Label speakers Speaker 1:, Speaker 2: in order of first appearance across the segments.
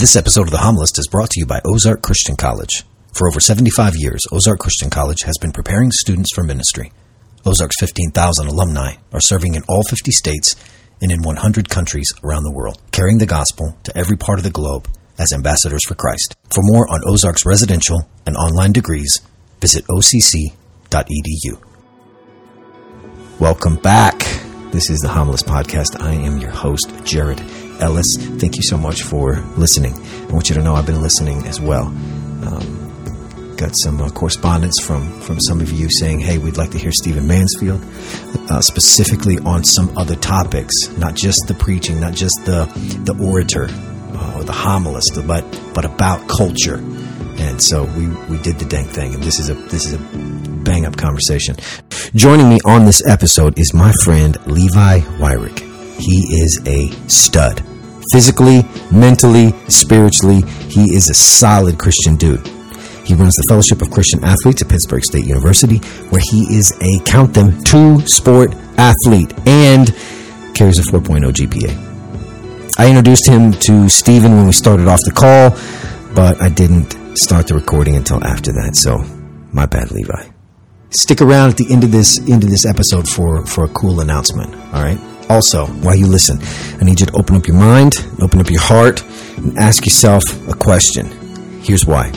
Speaker 1: This episode of The Homilist is brought to you by Ozark Christian College. For over 75 years, Ozark Christian College has been preparing students for ministry. Ozark's 15,000 alumni are serving in all 50 states and in 100 countries around the world, carrying the gospel to every part of the globe as ambassadors for Christ. For more on Ozark's residential and online degrees, visit occ.edu. Welcome back. This is the Homilist Podcast. I am your host, Jared Ellis. Thank you so much for listening. I want you to know I've been listening as well. Um, got some uh, correspondence from, from some of you saying, hey, we'd like to hear Stephen Mansfield, uh, specifically on some other topics, not just the preaching, not just the, the orator uh, or the homilist, but, but about culture. And so we, we did the dang thing, and this is a this is a bang up conversation. Joining me on this episode is my friend Levi Wyrick. He is a stud. Physically, mentally, spiritually, he is a solid Christian dude. He runs the Fellowship of Christian Athletes at Pittsburg State University, where he is a count them two sport athlete and carries a 4.0 GPA. I introduced him to Stephen when we started off the call, but I didn't start the recording until after that. So, my bad, Levi. Stick around at the end of this end of this episode for for a cool announcement. All right. Also, while you listen, I need you to open up your mind, open up your heart, and ask yourself a question. Here's why.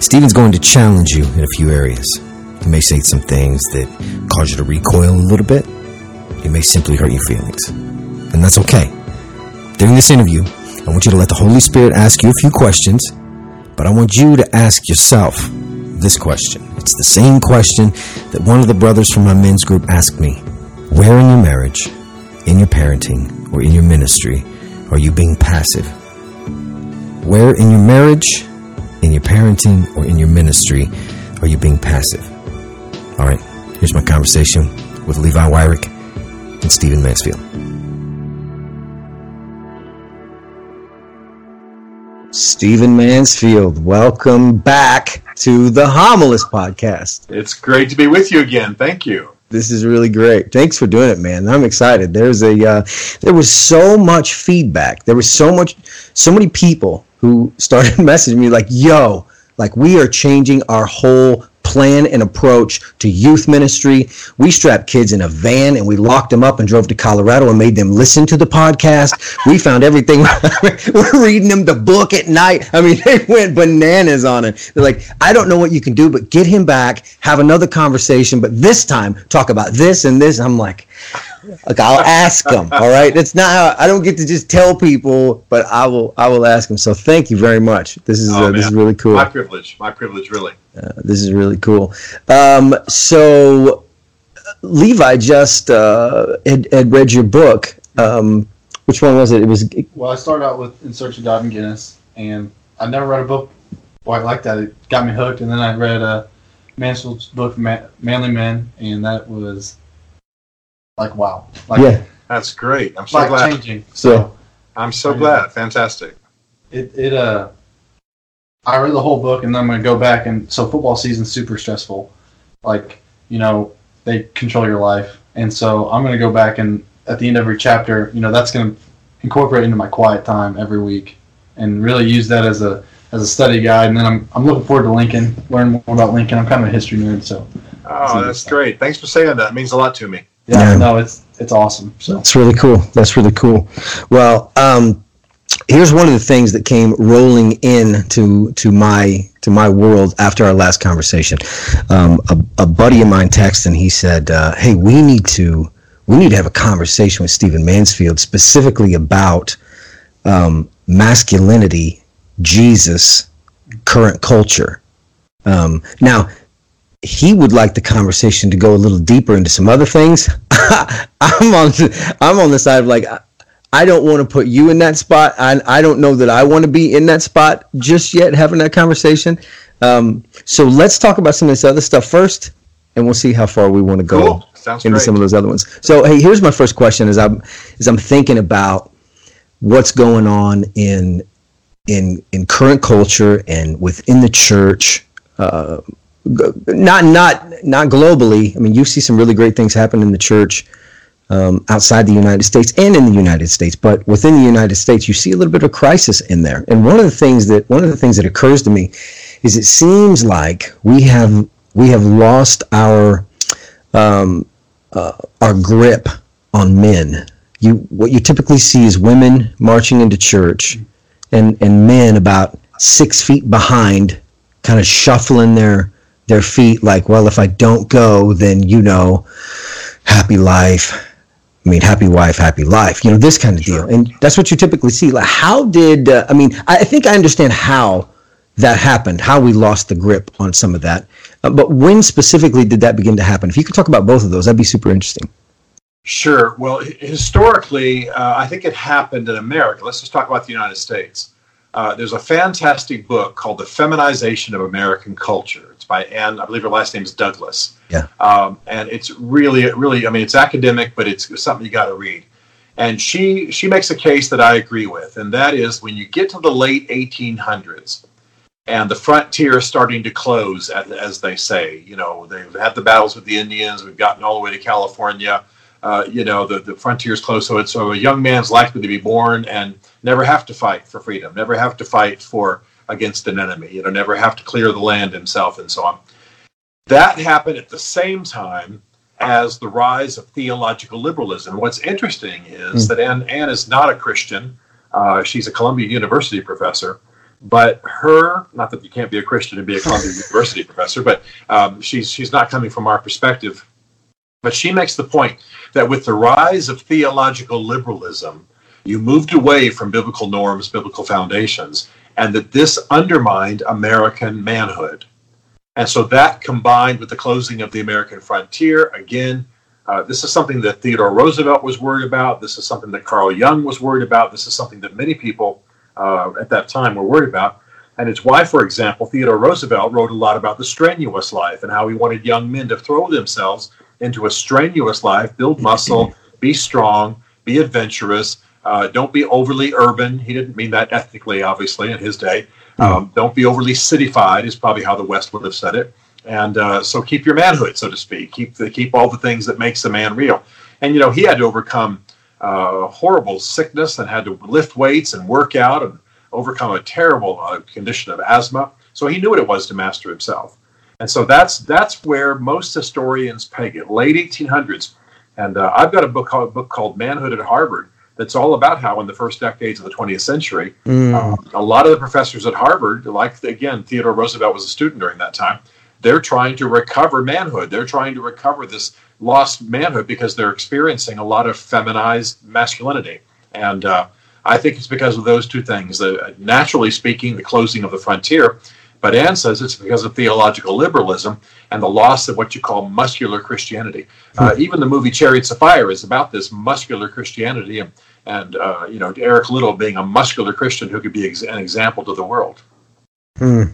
Speaker 1: Stephen's going to challenge you in a few areas. He may say some things that cause you to recoil a little bit. He may simply hurt your feelings. And that's okay. During this interview, I want you to let the Holy Spirit ask you a few questions but I want you to ask yourself this question. It's the same question that one of the brothers from my men's group asked me. Where in your marriage, in your parenting, or in your ministry are you being passive? Where in your marriage, in your parenting, or in your ministry are you being passive? All right, here's my conversation with Levi Wyrick and Stephen Mansfield. Stephen Mansfield, welcome back to the Homilist podcast.
Speaker 2: It's great to be with you again. Thank you.
Speaker 1: This is really great. Thanks for doing it, man. I'm excited. There's a uh, there was so much feedback. There was so much so many people who started messaging me like, "Yo, like we are changing our whole plan and approach to youth ministry. We strapped kids in a van and we locked them up and drove to Colorado and made them listen to the podcast. We found everything. We're reading them the book at night. I mean, they went bananas on it. They're like, I don't know what you can do, but get him back, have another conversation, but this time talk about this and this. I'm like, like I'll ask them. All right, it's not how I don't get to just tell people, but I will. I will ask them. So thank you very much. This is oh, uh, this is really cool.
Speaker 2: My privilege. My privilege, really.
Speaker 1: Uh, this is really cool. Um, so Levi just uh, had, had read your book. Um, which one was it? It was.
Speaker 3: Well, I started out with In Search of God and Guinness, and I never read a book quite like that. It got me hooked, and then I read uh, Mansfield's book, Manly Men, and that was like wow. Like,
Speaker 1: yeah,
Speaker 2: that's great. I'm so like glad. Changing.
Speaker 1: So
Speaker 2: I'm so glad. Fantastic.
Speaker 3: It it uh, I read the whole book and then I'm gonna go back and so football season's super stressful. Like you know they control your life, and so I'm gonna go back and at the end of every chapter, you know that's gonna incorporate into my quiet time every week and really use that as a as a study guide. And then I'm I'm looking forward to Lincoln, learn more about Lincoln. I'm kind of a history nerd, so.
Speaker 2: Oh, that's great. Thanks for saying that. It means a lot to me
Speaker 3: yeah, yeah, no, it's it's awesome. So
Speaker 1: it's really cool. That's really cool. Well, um, here's one of the things that came rolling in to to my to my world after our last conversation. Um, a, a, buddy of mine texted and he said, uh, "Hey, we need to we need to have a conversation with Stephen Mansfield specifically about um, masculinity, Jesus, current culture." Um, now, he would like the conversation to go a little deeper into some other things. I'm on I'm on the side of like I don't want to put you in that spot. I I don't know that I want to be in that spot just yet having that conversation. Um, so let's talk about some of this other stuff first, and we'll see how far we want to go
Speaker 2: cool. into
Speaker 1: great. some of those other ones. So hey, here's my first question: as I'm as I'm thinking about what's going on in in in current culture and within the church. Uh, not not not globally. I mean, you see some really great things happen in the church um, outside the United States and in the United States. But within the United States, you see a little bit of crisis in there. And one of the things that one of the things that occurs to me is it seems like we have we have lost our um, uh, our grip on men. You what you typically see is women marching into church, and and men about six feet behind, kind of shuffling their their feet like, well, if I don't go, then you know, happy life. I mean, happy wife, happy life. You know, this kind of sure. deal, and that's what you typically see. Like, how did uh, I mean? I think I understand how that happened, how we lost the grip on some of that. Uh, but when specifically did that begin to happen? If you could talk about both of those, that'd be super interesting.
Speaker 2: Sure. Well, historically, uh, I think it happened in America. Let's just talk about the United States. Uh, there's a fantastic book called The Feminization of American Culture. It's by Ann, I believe her last name is Douglas.
Speaker 1: Yeah.
Speaker 2: Um, and it's really, really, I mean, it's academic, but it's something you got to read. And she she makes a case that I agree with, and that is when you get to the late 1800s, and the frontier is starting to close, as they say. You know, they've had the battles with the Indians. We've gotten all the way to California. Uh, you know, the, the frontier is closed. So, it's, so a young man's likely to be born and never have to fight for freedom, never have to fight for against an enemy, you know, never have to clear the land himself and so on. That happened at the same time as the rise of theological liberalism. What's interesting is mm. that Ann, Ann is not a Christian. Uh, she's a Columbia University professor but her not that you can't be a christian and be a columbia university professor but um, she's she's not coming from our perspective but she makes the point that with the rise of theological liberalism you moved away from biblical norms biblical foundations and that this undermined american manhood and so that combined with the closing of the american frontier again uh, this is something that Theodore Roosevelt was worried about. This is something that Carl Jung was worried about. This is something that many people uh, at that time were worried about. And it's why, for example, Theodore Roosevelt wrote a lot about the strenuous life and how he wanted young men to throw themselves into a strenuous life, build muscle, be strong, be adventurous, uh, don't be overly urban. He didn't mean that ethnically, obviously, in his day. Um, don't be overly cityfied, is probably how the West would have said it. And uh, so keep your manhood, so to speak. Keep the, keep all the things that makes a man real. And you know, he had to overcome uh, horrible sickness and had to lift weights and work out and overcome a terrible uh, condition of asthma. So he knew what it was to master himself. And so that's that's where most historians peg it, late 1800s. And uh, I've got a book called, a book called Manhood at Harvard that's all about how in the first decades of the 20th century, mm. uh, a lot of the professors at Harvard, like again Theodore Roosevelt was a student during that time, they're trying to recover manhood. They're trying to recover this lost manhood because they're experiencing a lot of feminized masculinity. And uh, I think it's because of those two things. The, naturally speaking, the closing of the frontier, but Ann says it's because of theological liberalism and the loss of what you call muscular Christianity. Uh, hmm. even the movie Chariots of Fire is about this muscular Christianity, and, and uh, you know Eric Liddell being a muscular Christian who could be ex- an example to the world.
Speaker 1: Hmm.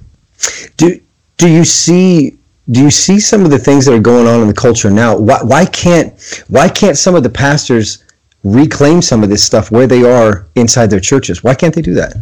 Speaker 1: Do do you see do you see some of the things that are going on in the culture now? Why, why can't why can't some of the pastors reclaim some of this stuff where they are inside their churches? Why can't they do that?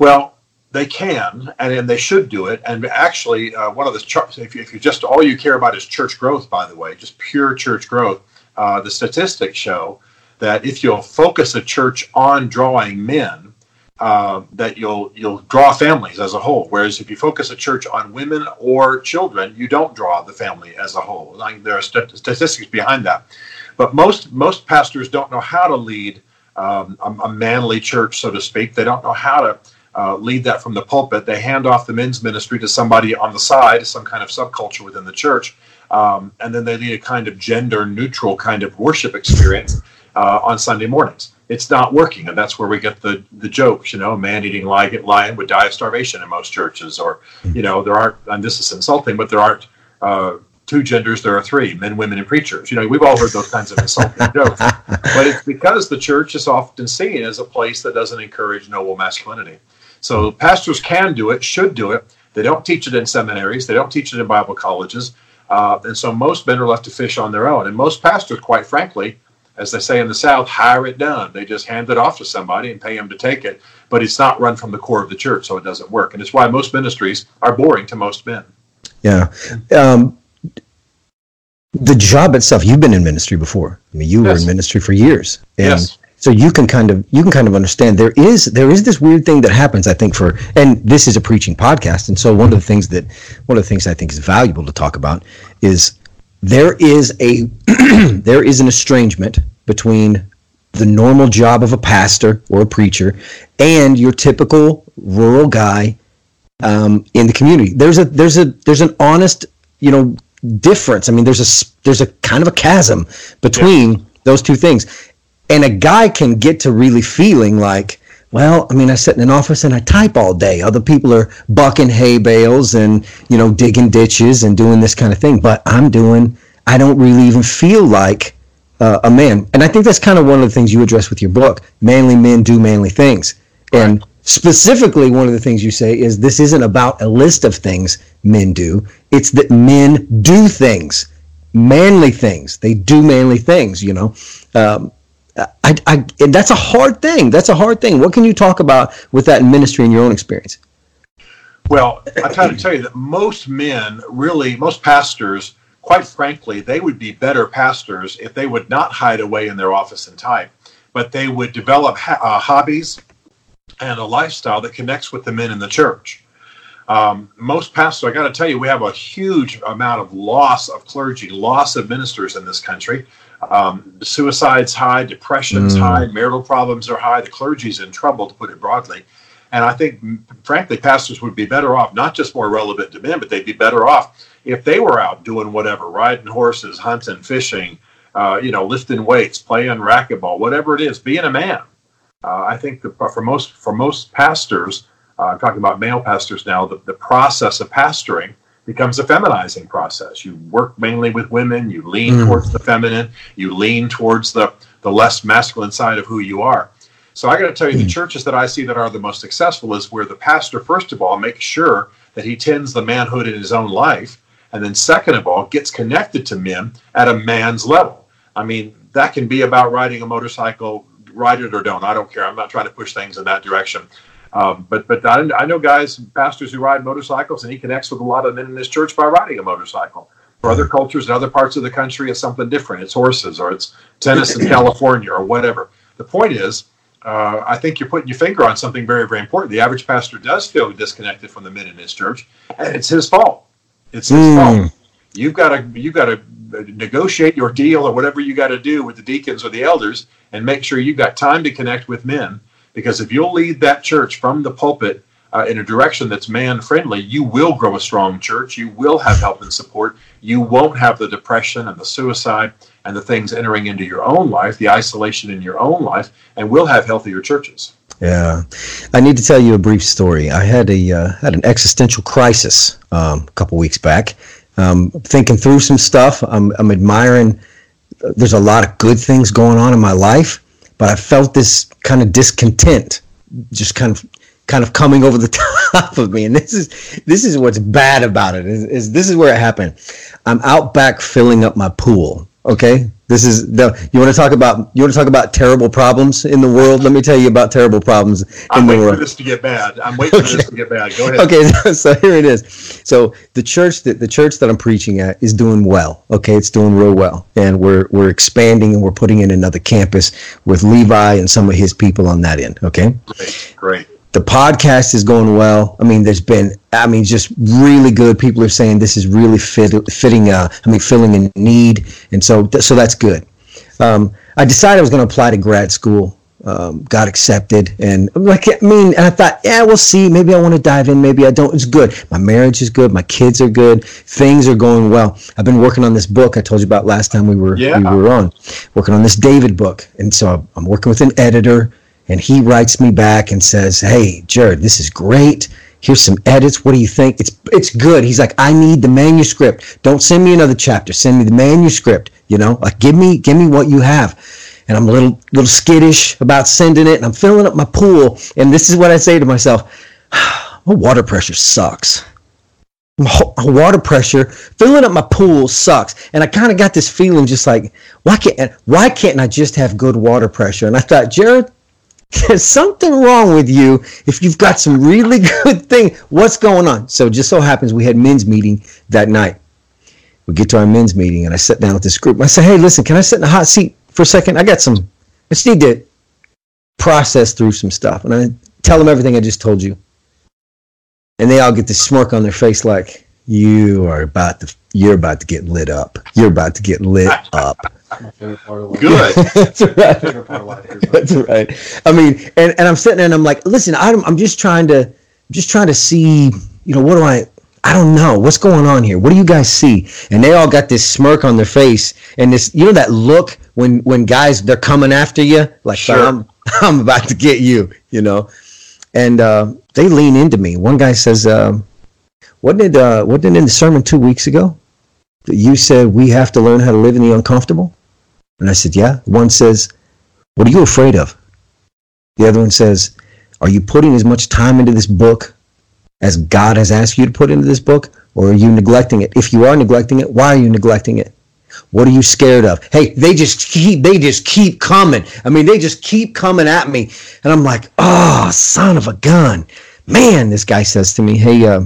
Speaker 2: Well, they can, and, and they should do it. And actually, uh, one of the charts, if you, if you just all you care about is church growth, by the way, just pure church growth, uh, the statistics show that if you'll focus a church on drawing men, uh, that you'll you'll draw families as a whole. Whereas if you focus a church on women or children, you don't draw the family as a whole. Like there are st- statistics behind that, but most most pastors don't know how to lead um, a, a, manly church, so to speak. They don't know how to uh, lead that from the pulpit. They hand off the men's ministry to somebody on the side, some kind of subculture within the church, um, and then they lead a kind of gender neutral kind of worship experience uh, on Sunday mornings it's not working, and that's where we get the the jokes. You know, a man eating lion, would die of starvation in most churches, or hmm. you know, there aren't. And this is insulting, but there aren't uh, two genders. There are three: men, women, and preachers. You know, we've all heard those kinds of insulting jokes, but it's because the church is often seen as a place that doesn't encourage noble masculinity. So pastors can do it, should do it. They don't teach it in seminaries. They don't teach it in Bible colleges. Uh, and so most men are left to fish on their own. And most pastors, quite frankly, as they say in the South, hire it done. They just hand it off to somebody and pay them to take it, but it's not run from the core of the church, so it doesn't work. And it's why most ministries are boring to most men.
Speaker 1: Yeah. Um, the job itself. You've been in ministry before. I mean, you yes. were in ministry for years, and yes. So you can kind of you can kind of understand there is there is this weird thing that happens. I think for and this is a preaching podcast, and so one of the things that one of the things I think is valuable to talk about is there is a there is an estrangement between the normal job of a pastor or a preacher and your typical rural guy um, in the community. There's a there's a there's an honest you know difference. I mean, there's a there's a kind of a chasm between yeah. those two things, and a guy can get to really feeling like. Well, I mean, I sit in an office and I type all day. Other people are bucking hay bales and, you know, digging ditches and doing this kind of thing. But I'm doing, I don't really even feel like uh, a man. And I think that's kind of one of the things you address with your book. Manly men do manly things. Right. And specifically, one of the things you say is this isn't about a list of things men do, it's that men do things, manly things. They do manly things, you know. Um, I, I, that's a hard thing. That's a hard thing. What can you talk about with that in ministry in your own experience?
Speaker 2: Well, I try to tell you that most men, really, most pastors, quite frankly, they would be better pastors if they would not hide away in their office and type, but they would develop ha- uh, hobbies and a lifestyle that connects with the men in the church. Um, most pastors, I got to tell you, we have a huge amount of loss of clergy, loss of ministers in this country. Um, suicide's high, depression's mm. high, marital problems are high. The clergy's in trouble, to put it broadly. And I think, frankly, pastors would be better off, not just more relevant to men, but they'd be better off if they were out doing whatever, riding horses, hunting, fishing, uh, you know, lifting weights, playing racquetball, whatever it is, being a man. Uh, I think the, for most for most pastors, uh, I'm talking about male pastors now, the, the process of pastoring becomes a feminizing process. You work mainly with women, you lean mm. towards the feminine, you lean towards the, the less masculine side of who you are. So I got to tell you, mm. the churches that I see that are the most successful is where the pastor, first of all, makes sure that he tends the manhood in his own life and then, second of all, gets connected to men at a man's level. I mean, that can be about riding a motorcycle, ride it or don't. I don't care. I'm not trying to push things in that direction. Um, but but I, I, know guys, pastors who ride motorcycles, and he connects with a lot of men in his church by riding a motorcycle. For other cultures in other parts of the country, it's something different. It's horses, or it's tennis in California, or whatever. The point is, uh, I think you're putting your finger on something very, very important. The average pastor does feel disconnected from the men in his church, and it's his fault. It's his mm. fault. You've got to you've got to negotiate your deal or whatever you got to do with the deacons or the elders, and make sure you've got time to connect with men. Because if you'll lead that church from the pulpit uh, in a direction that's man friendly, you will grow a strong church. You will have help and support. You won't have the depression and the suicide and the things entering into your own life, the isolation in your own life, and we'll have healthier churches.
Speaker 1: Yeah, I need to tell you a brief story. I had a uh, had an existential crisis um, a couple weeks back. Um, thinking through some stuff. I'm, I'm admiring. There's a lot of good things going on in my life, but I felt this kind of discontent, just kind of kind of coming over the top of me. And this is this is what's bad about it. Is, is this is where it happened. I'm out back filling up my pool. Okay, this is the you want to talk about you want to talk about terrible problems in the world. Let me tell you about terrible problems in
Speaker 2: I'm
Speaker 1: the
Speaker 2: waiting
Speaker 1: world.
Speaker 2: for this to get bad. I'm waiting okay. for this to get bad. Go ahead.
Speaker 1: Okay, so here it is. So the church that the church that I'm preaching at is doing well. Okay, it's doing real well, and we're we're expanding and we're putting in another campus with Levi and some of his people on that end. Okay,
Speaker 2: great, great
Speaker 1: the podcast is going well. I mean, there's been, I mean, just really good. People are saying this is really fit, fitting, uh, I mean, filling a need. And so, so that's good. Um, I decided I was going to apply to grad school. Um, got accepted, and like, I mean, and I thought, yeah, we'll see. Maybe I want to dive in. Maybe I don't. It's good. My marriage is good. My kids are good. Things are going well. I've been working on this book I told you about last time we were yeah. we were on, working on this David book, and so I'm working with an editor and he writes me back and says, "Hey, Jared, this is great. Here's some edits. What do you think? It's it's good." He's like, "I need the manuscript. Don't send me another chapter. Send me the manuscript. You know, like give me give me what you have." And I'm a little little skittish about sending it, and I'm filling up my pool. And this is what I say to myself: "My water pressure sucks." My water pressure filling up my pool sucks and i kind of got this feeling just like why can't why can't i just have good water pressure and i thought jared there's something wrong with you if you've got some really good thing. What's going on? So just so happens we had men's meeting that night. we get to our men's meeting, and I sit down with this group. I say, "Hey, listen, can I sit in the hot seat for a second? I got some. I just need to process through some stuff." And I tell them everything I just told you, and they all get this smirk on their face, like you are about to you're about to get lit up. You're about to get lit up.
Speaker 3: My favorite part of life.
Speaker 2: Good.
Speaker 1: That's right.
Speaker 3: favorite part of life
Speaker 1: That's right. I mean, and, and I'm sitting there and I'm like, listen, I'm, I'm just trying to, just trying to see, you know, what do I, I don't know what's going on here. What do you guys see? And they all got this smirk on their face and this, you know, that look when when guys they're coming after you, like
Speaker 2: Sure.
Speaker 1: I'm I'm about to get you, you know. And uh, they lean into me. One guy says, um, "Wasn't it? Uh, wasn't it in the sermon two weeks ago that you said we have to learn how to live in the uncomfortable?" And I said, "Yeah." One says, "What are you afraid of?" The other one says, Are you putting as much time into this book as God has asked you to put into this book? Or are you neglecting it? If you are neglecting it, why are you neglecting it? What are you scared of? Hey, they just keep they just keep coming. I mean, they just keep coming at me. And I'm like, oh, son of a gun. Man, this guy says to me, Hey, uh,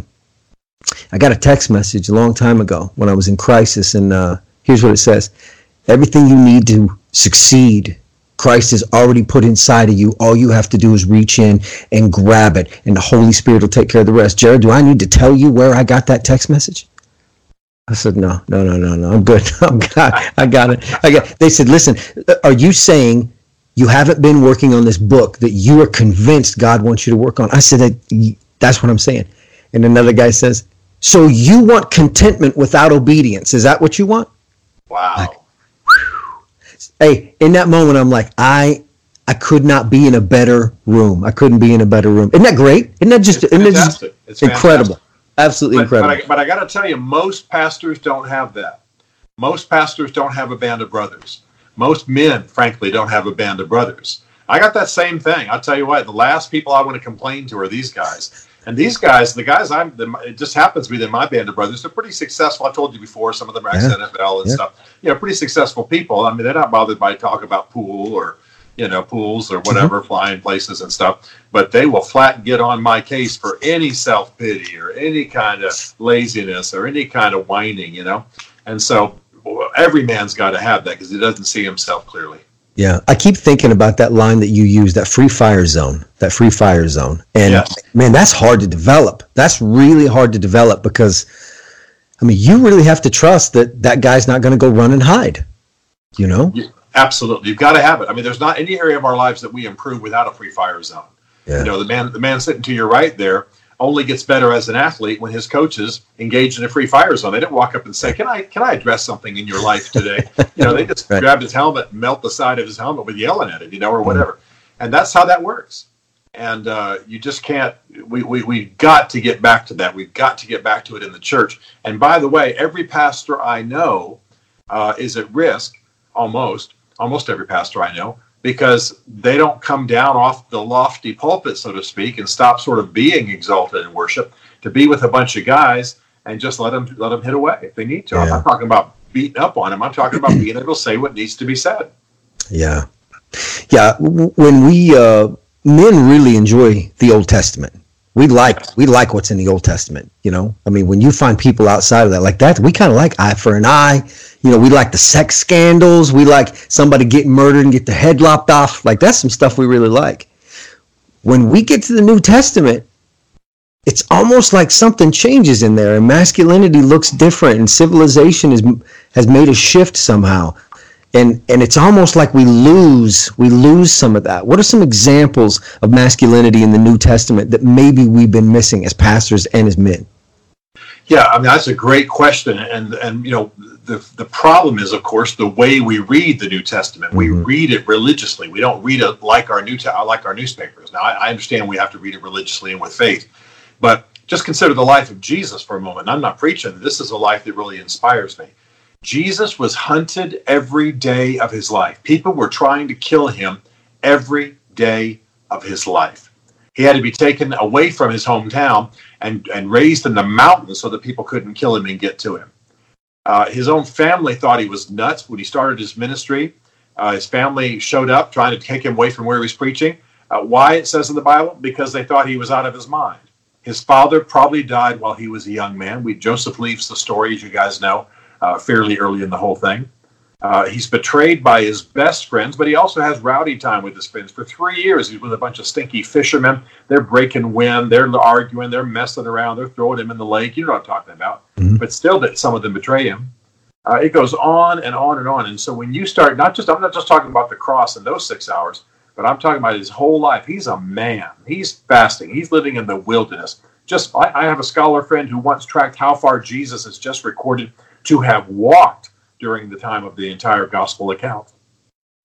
Speaker 1: I got a text message a long time ago when I was in crisis, and uh, here's what it says. Everything you need to succeed Christ has already put inside of you. All you have to do is reach in and grab it, and the Holy Spirit will take care of the rest. Jared, do I need to tell you where I got that text message? I said, no, no, no, no, no. I'm good. I'm got, I got it. I got. They said, listen, are you saying you haven't been working on this book that you are convinced God wants you to work on? I said, that, that's what I'm saying. And another guy says, so you want contentment without obedience? Is that what you want?
Speaker 2: Wow.
Speaker 1: Hey, in that moment, I'm like, I, I could not be in a better room. I couldn't be in a better room. Isn't that great? Isn't that just,
Speaker 2: It's
Speaker 1: isn't that just.
Speaker 2: It's
Speaker 1: incredible?
Speaker 2: fantastic.
Speaker 1: Absolutely
Speaker 2: But,
Speaker 1: incredible.
Speaker 2: but I, but I got to tell you, most pastors don't have that. Most pastors don't have a band of brothers. Most men, frankly, don't have a band of brothers. I got that same thing. I'll tell you what, the last people I want to complain to are these guys. And these guys, the guys I'm, the, it just happens to be that my band of brothers, they're pretty successful. I told you before, some of them are ex NFL and
Speaker 1: Yeah.
Speaker 2: stuff. You know, pretty successful people. I mean, they're not bothered by talk about pool or, you know, pools or mm-hmm. whatever, flying places and stuff. But they will flat get on my case for any self pity or any kind of laziness or any kind of whining, you know. And so every man's got to have that because he doesn't see himself clearly.
Speaker 1: Yeah, I keep thinking about that line that you use, that free fire zone, that free fire zone. And
Speaker 2: Yes.
Speaker 1: man, that's hard to develop. That's really hard to develop because, I mean, you really have to trust that that guy's not going to go run and hide. You know?
Speaker 2: You- absolutely, you've got to have it. I mean, there's not any area of our lives that we improve without a free fire zone.
Speaker 1: Yeah.
Speaker 2: You know, the man, the man sitting to your right there only gets better as an athlete when his coaches engage in a free fire zone. They didn't walk up and say, "Can I, can I address something in your life today?" you know, they just
Speaker 1: Right.
Speaker 2: grabbed his helmet, melt the side of his helmet with yelling at it, you know, or whatever. And that's how that works. And uh, you just can't. We we we got to get back to that. We've got to get back to it in the church. And by the way, every pastor I know uh, is at risk. Almost, almost every pastor I know, because they don't come down off the lofty pulpit, so to speak, and stop sort of being exalted in worship to be with a bunch of guys and just let them let them hit away if they need to. I'm not talking about beating up on them. I'm talking about being able to say what needs to be said.
Speaker 1: Yeah. Yeah. When we, uh, men really enjoy the Old Testament. We like, we like what's in the Old Testament, you know? I mean, when you find people outside of that like that, we kind of like eye for an eye. You know, we like the sex scandals. We like somebody getting murdered and get the head lopped off. Like that's some stuff we really like. When we get to the New Testament, it's almost like something changes in there and masculinity looks different and civilization is, has made a shift somehow and and it's almost like we lose we lose some of that what are some examples of masculinity in the new testament that maybe we've been missing as pastors and as men
Speaker 2: Yeah, I mean that's a great question, and and you know the the problem is, of course, the way we read the New Testament. We
Speaker 1: Mhm.
Speaker 2: read it religiously. We don't read it like our new like our newspapers. Now, I, I understand we have to read it religiously and with faith, but just consider the life of Jesus for a moment. I'm not preaching. This is a life that really inspires me. Jesus was hunted every day of his life. People were trying to kill him every day of his life. He had to be taken away from his hometown and, and raised in the mountains so that people couldn't kill him and get to him. Uh, his own family thought he was nuts when he started his ministry. Uh, his family showed up trying to take him away from where he was preaching. Uh, why, it says in the Bible? Because they thought he was out of his mind. His father probably died while he was a young man. We Joseph leaves the story, as you guys know, uh, fairly early in the whole thing. Uh, he's betrayed by his best friends, but he also has rowdy time with his friends. For three years, he's with a bunch of stinky fishermen. They're breaking wind, they're arguing, they're messing around, they're throwing him in the lake. You know what I'm talking about.
Speaker 1: Mhm.
Speaker 2: But still, that some of them betray him. Uh, it goes on and on and on. And so when you start, not just I'm not just talking about the cross in those six hours, but I'm talking about his whole life. He's a man. He's fasting. He's living in the wilderness. Just I, I have a scholar friend who once tracked how far Jesus is just recorded to have walked during the time of the entire gospel account.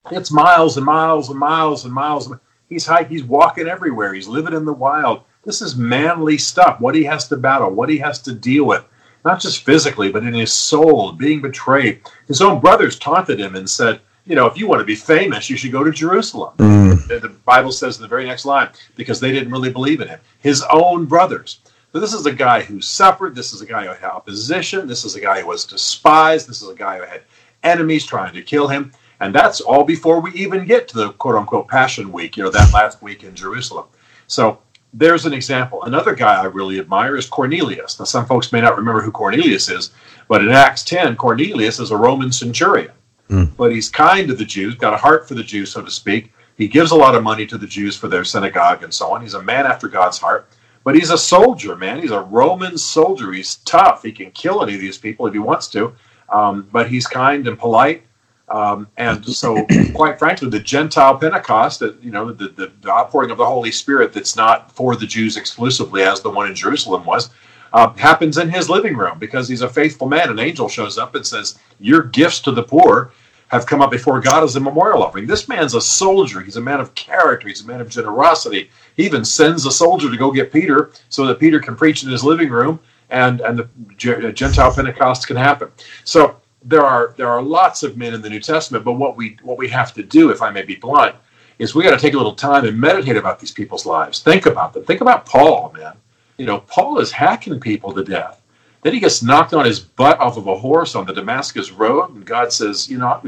Speaker 2: It's miles and miles and miles and miles. He's hike, he's walking everywhere. He's living in the wild. This is manly stuff. What he has to battle, what he has to deal with, not just physically, but in his soul, being betrayed. His own brothers taunted him and said, "You know, if you want to be famous, you should go to Jerusalem."
Speaker 1: Mm.
Speaker 2: The Bible says in the very next line, because they didn't really believe in him. His own brothers. So this is a guy who suffered. This is a guy who had opposition. This is a guy who was despised. This is a guy who had enemies trying to kill him. And that's all before we even get to the quote unquote Passion Week, you know, that last week in Jerusalem. So there's an example. Another guy I really admire is Cornelius. Now, some folks may not remember who Cornelius is, but in Acts 10, Cornelius is a Roman centurion.
Speaker 1: Mm.
Speaker 2: But he's kind to the Jews, got a heart for the Jews, so to speak. He gives a lot of money to the Jews for their synagogue and so on. He's a man after God's heart. But he's a soldier, man. He's a Roman soldier. He's tough. He can kill any of these people if he wants to. Um, but he's kind and polite. Um, and so, quite frankly, the Gentile Pentecost, you know, the, the, the outpouring of the Holy Spirit that's not for the Jews exclusively, as the one in Jerusalem was, uh, happens in his living room because he's a faithful man. An angel shows up and says, "Your gifts to the poor have come up before God as a memorial offering." This man's a soldier. He's a man of character. He's a man of generosity. He even sends a soldier to go get Peter so that Peter can preach in his living room and and the uh, Gentile Pentecost can happen. So there are there are lots of men in the New Testament, but what we what we have to do, if I may be blunt, is we got to take a little time and meditate about these people's lives. Think about them. Think about Paul, man. You know, Paul is hacking people to death. Then he gets knocked on his butt off of a horse on the Damascus road, and God says, you know,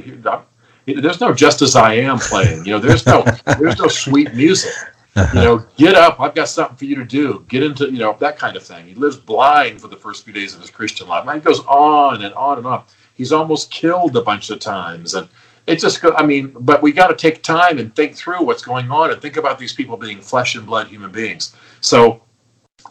Speaker 2: there's no "Just as I Am" playing. You know, there's no there's no sweet music. You know, get up. I've got something for you to do. Get into, you know, that kind of thing. He lives blind for the first few days of his Christian life. And it goes on and on and on. He's almost killed a bunch of times, and it just go. I mean, but we got to take time and think through what's going on and think about these people being flesh and blood human beings. So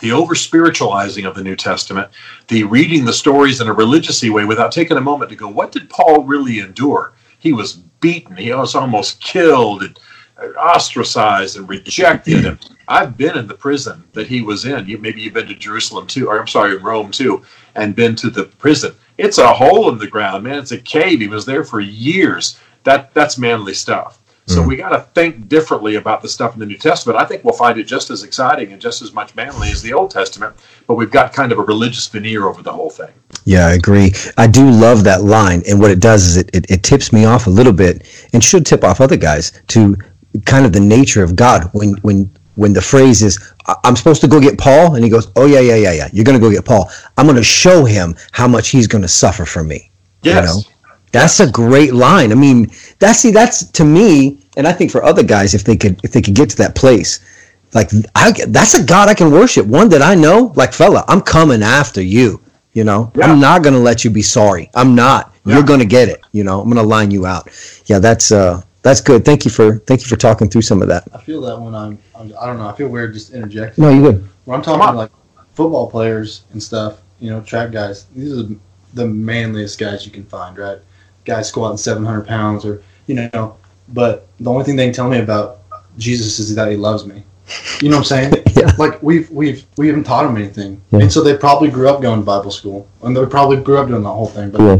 Speaker 2: the over spiritualizing of the New Testament, the reading the stories in a religious way without taking a moment to go, what did Paul really endure? He was beaten, he was almost killed, and uh, ostracized and rejected. And I've been in the prison that he was in. You, maybe you've been to Jerusalem too, or I'm sorry, Rome too, and been to the prison. It's a hole in the ground, man. It's a cave. He was there for years. That that's manly stuff. So
Speaker 1: Mm.
Speaker 2: we got to think differently about the stuff in the New Testament. I think we'll find it just as exciting and just as much manly as the Old Testament, but we've got kind of a religious veneer over the whole thing.
Speaker 1: Yeah, I agree. I do love that line. And what it does is it, it, it tips me off a little bit and should tip off other guys to kind of the nature of God. When, when, when the phrase is, "I- I'm supposed to go get Paul, and he goes, Oh, yeah, yeah, yeah, yeah. You're going to go get Paul. I'm going to show him how much he's going to suffer for me.
Speaker 2: Yes.
Speaker 1: You know? That's a great line. I mean, that's see, that's to me, and I think for other guys, if they could, if they could get to that place, like I, that's a God I can worship. One that I know, like fella, I'm coming after you. You know,
Speaker 2: Yeah.
Speaker 1: I'm not gonna let you be sorry. I'm not.
Speaker 2: Yeah.
Speaker 1: You're gonna get it. You know, I'm gonna line you out. Yeah, that's uh, that's good. Thank you for thank you for talking through some of that.
Speaker 3: I feel that when I'm, I'm I don't know. I feel weird just interjecting.
Speaker 1: No, you good.
Speaker 3: When I'm talking like football players and stuff, you know, track guys. These are the manliest guys you can find, right? Guys squatting 700 pounds, or you know. But the only thing they can tell me about Jesus is that He loves me. You know what I'm saying?
Speaker 1: Yeah.
Speaker 3: Like we've we've we haven't taught them anything,
Speaker 1: Yeah.
Speaker 3: and so they probably grew up going to Bible school, and they probably grew up doing the whole thing, but
Speaker 1: Yeah.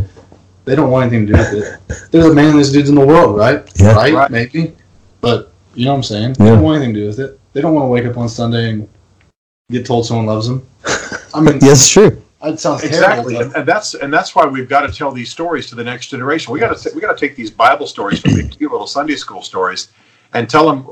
Speaker 3: they don't want anything to do with it. They're the manliest dudes in the world, right?
Speaker 1: Yeah.
Speaker 3: Right?
Speaker 2: Right.
Speaker 3: Maybe, but you know what I'm saying? They
Speaker 1: Yeah.
Speaker 3: don't want anything to do with it. They don't want to wake up on Sunday and get told someone loves them. I mean,
Speaker 1: Yes, it's true.
Speaker 3: It sounds
Speaker 2: Exactly,
Speaker 3: terrible.
Speaker 2: and, and that's and that's why we've got to tell these stories to the next generation. We got to we got to take these Bible stories from these cute little Sunday school stories and tell them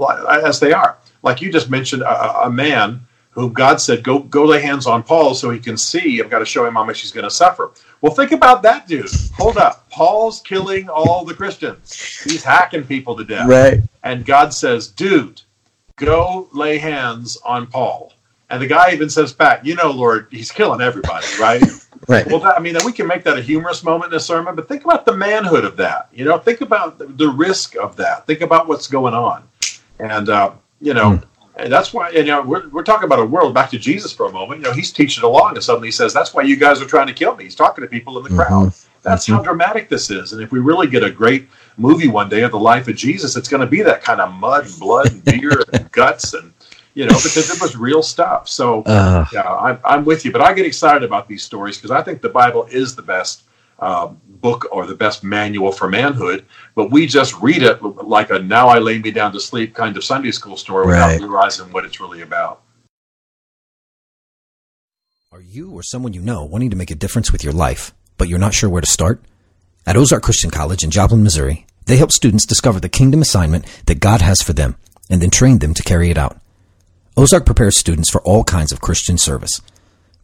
Speaker 2: as they are. Like you just mentioned, a, a- a man who God said, "Go go lay hands on Paul so he can see. I've got to show him how much he's going to suffer." Well, think about that dude. Hold up, Paul's killing all the Christians. He's hacking people to death.
Speaker 1: Right.
Speaker 2: And God says, dude, go lay hands on Paul. And the guy even says back, you know, Lord, he's killing everybody, right?
Speaker 1: Right.
Speaker 2: Well, that, I mean, we can make that a humorous moment in a sermon, but think about the manhood of that. You know, think about the, the risk of that. Think about what's going on, and uh, you know, mm. and that's why. You know, we're we're talking about a world. Back to Jesus for a moment. You know, he's teaching along, and suddenly he says, "That's why you guys are trying to kill me." He's talking to people in the mm-hmm. crowd. That's mm-hmm. how dramatic this is. And if we really get a great movie one day of the life of Jesus, it's going to be that kind of mud and blood and beer and guts and you know, because it was real stuff. So uh, yeah, I'm, I'm with you, but I get excited about these stories because I think the Bible is the best uh, book or the best manual for manhood. But we just read it like a "Now I lay me down to sleep" kind of Sunday school story right. without realizing what it's really about.
Speaker 1: Are you or someone you know wanting to make a difference with your life, but you're not sure where to start? At Ozark Christian College in Joplin, Missouri, they help students discover the kingdom assignment that God has for them and then train them to carry it out. Ozark prepares students for all kinds of Christian service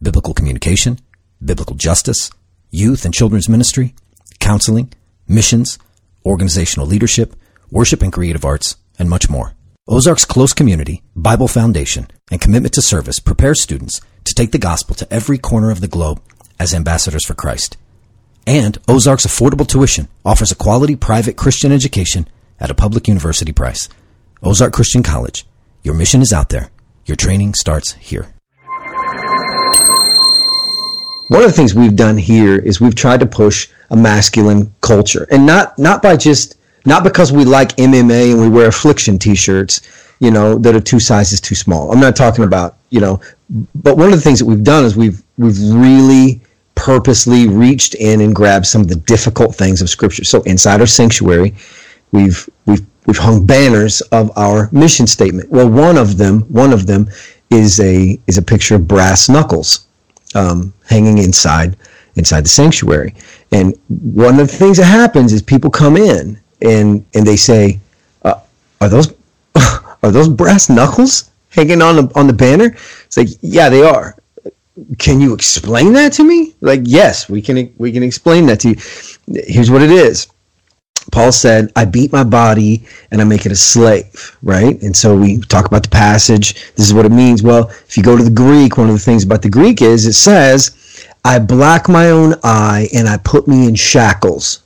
Speaker 1: biblical communication, biblical justice, youth and children's ministry, counseling, missions, organizational leadership, worship and creative arts, and much more. Ozark's close community, Bible foundation, and commitment to service prepares students to take the gospel to every corner of the globe as ambassadors for Christ. And Ozark's affordable tuition offers a quality private Christian education at a public university price. Ozark Christian College. Your mission is out there your training starts here. One of the things we've done here is we've tried to push a masculine culture, and not not by just not because we like MMA and we wear affliction T-shirts, you know, that are two sizes too small. I'm not talking about you know, but one of the things that we've done is we've we've really purposely reached in and grabbed some of the difficult things of Scripture. So inside our sanctuary, we've we've we've hung banners of our mission statement. Well, one of them, one of them is a is a picture of brass knuckles um, hanging inside inside the sanctuary. And one of the things that happens is people come in and and they say, uh, "Are those are those brass knuckles hanging on the on the banner?" It's like, "Yeah, they are." Can you explain that to me? Like, yes, we can we can explain that to you. Here's what it is Paul said, I beat my body and I make it a slave, right? And so we talk about the passage. This is what it means. Well, if you go to the Greek, one of the things about the Greek is it says, I black my own eye and I put me in shackles.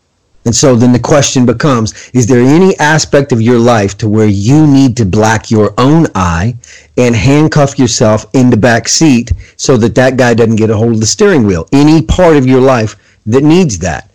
Speaker 1: And so then the question becomes Is there any aspect of your life to where you need to black your own eye and handcuff yourself in the back seat so that that guy doesn't get a hold of the steering wheel? Any part of your life that needs that?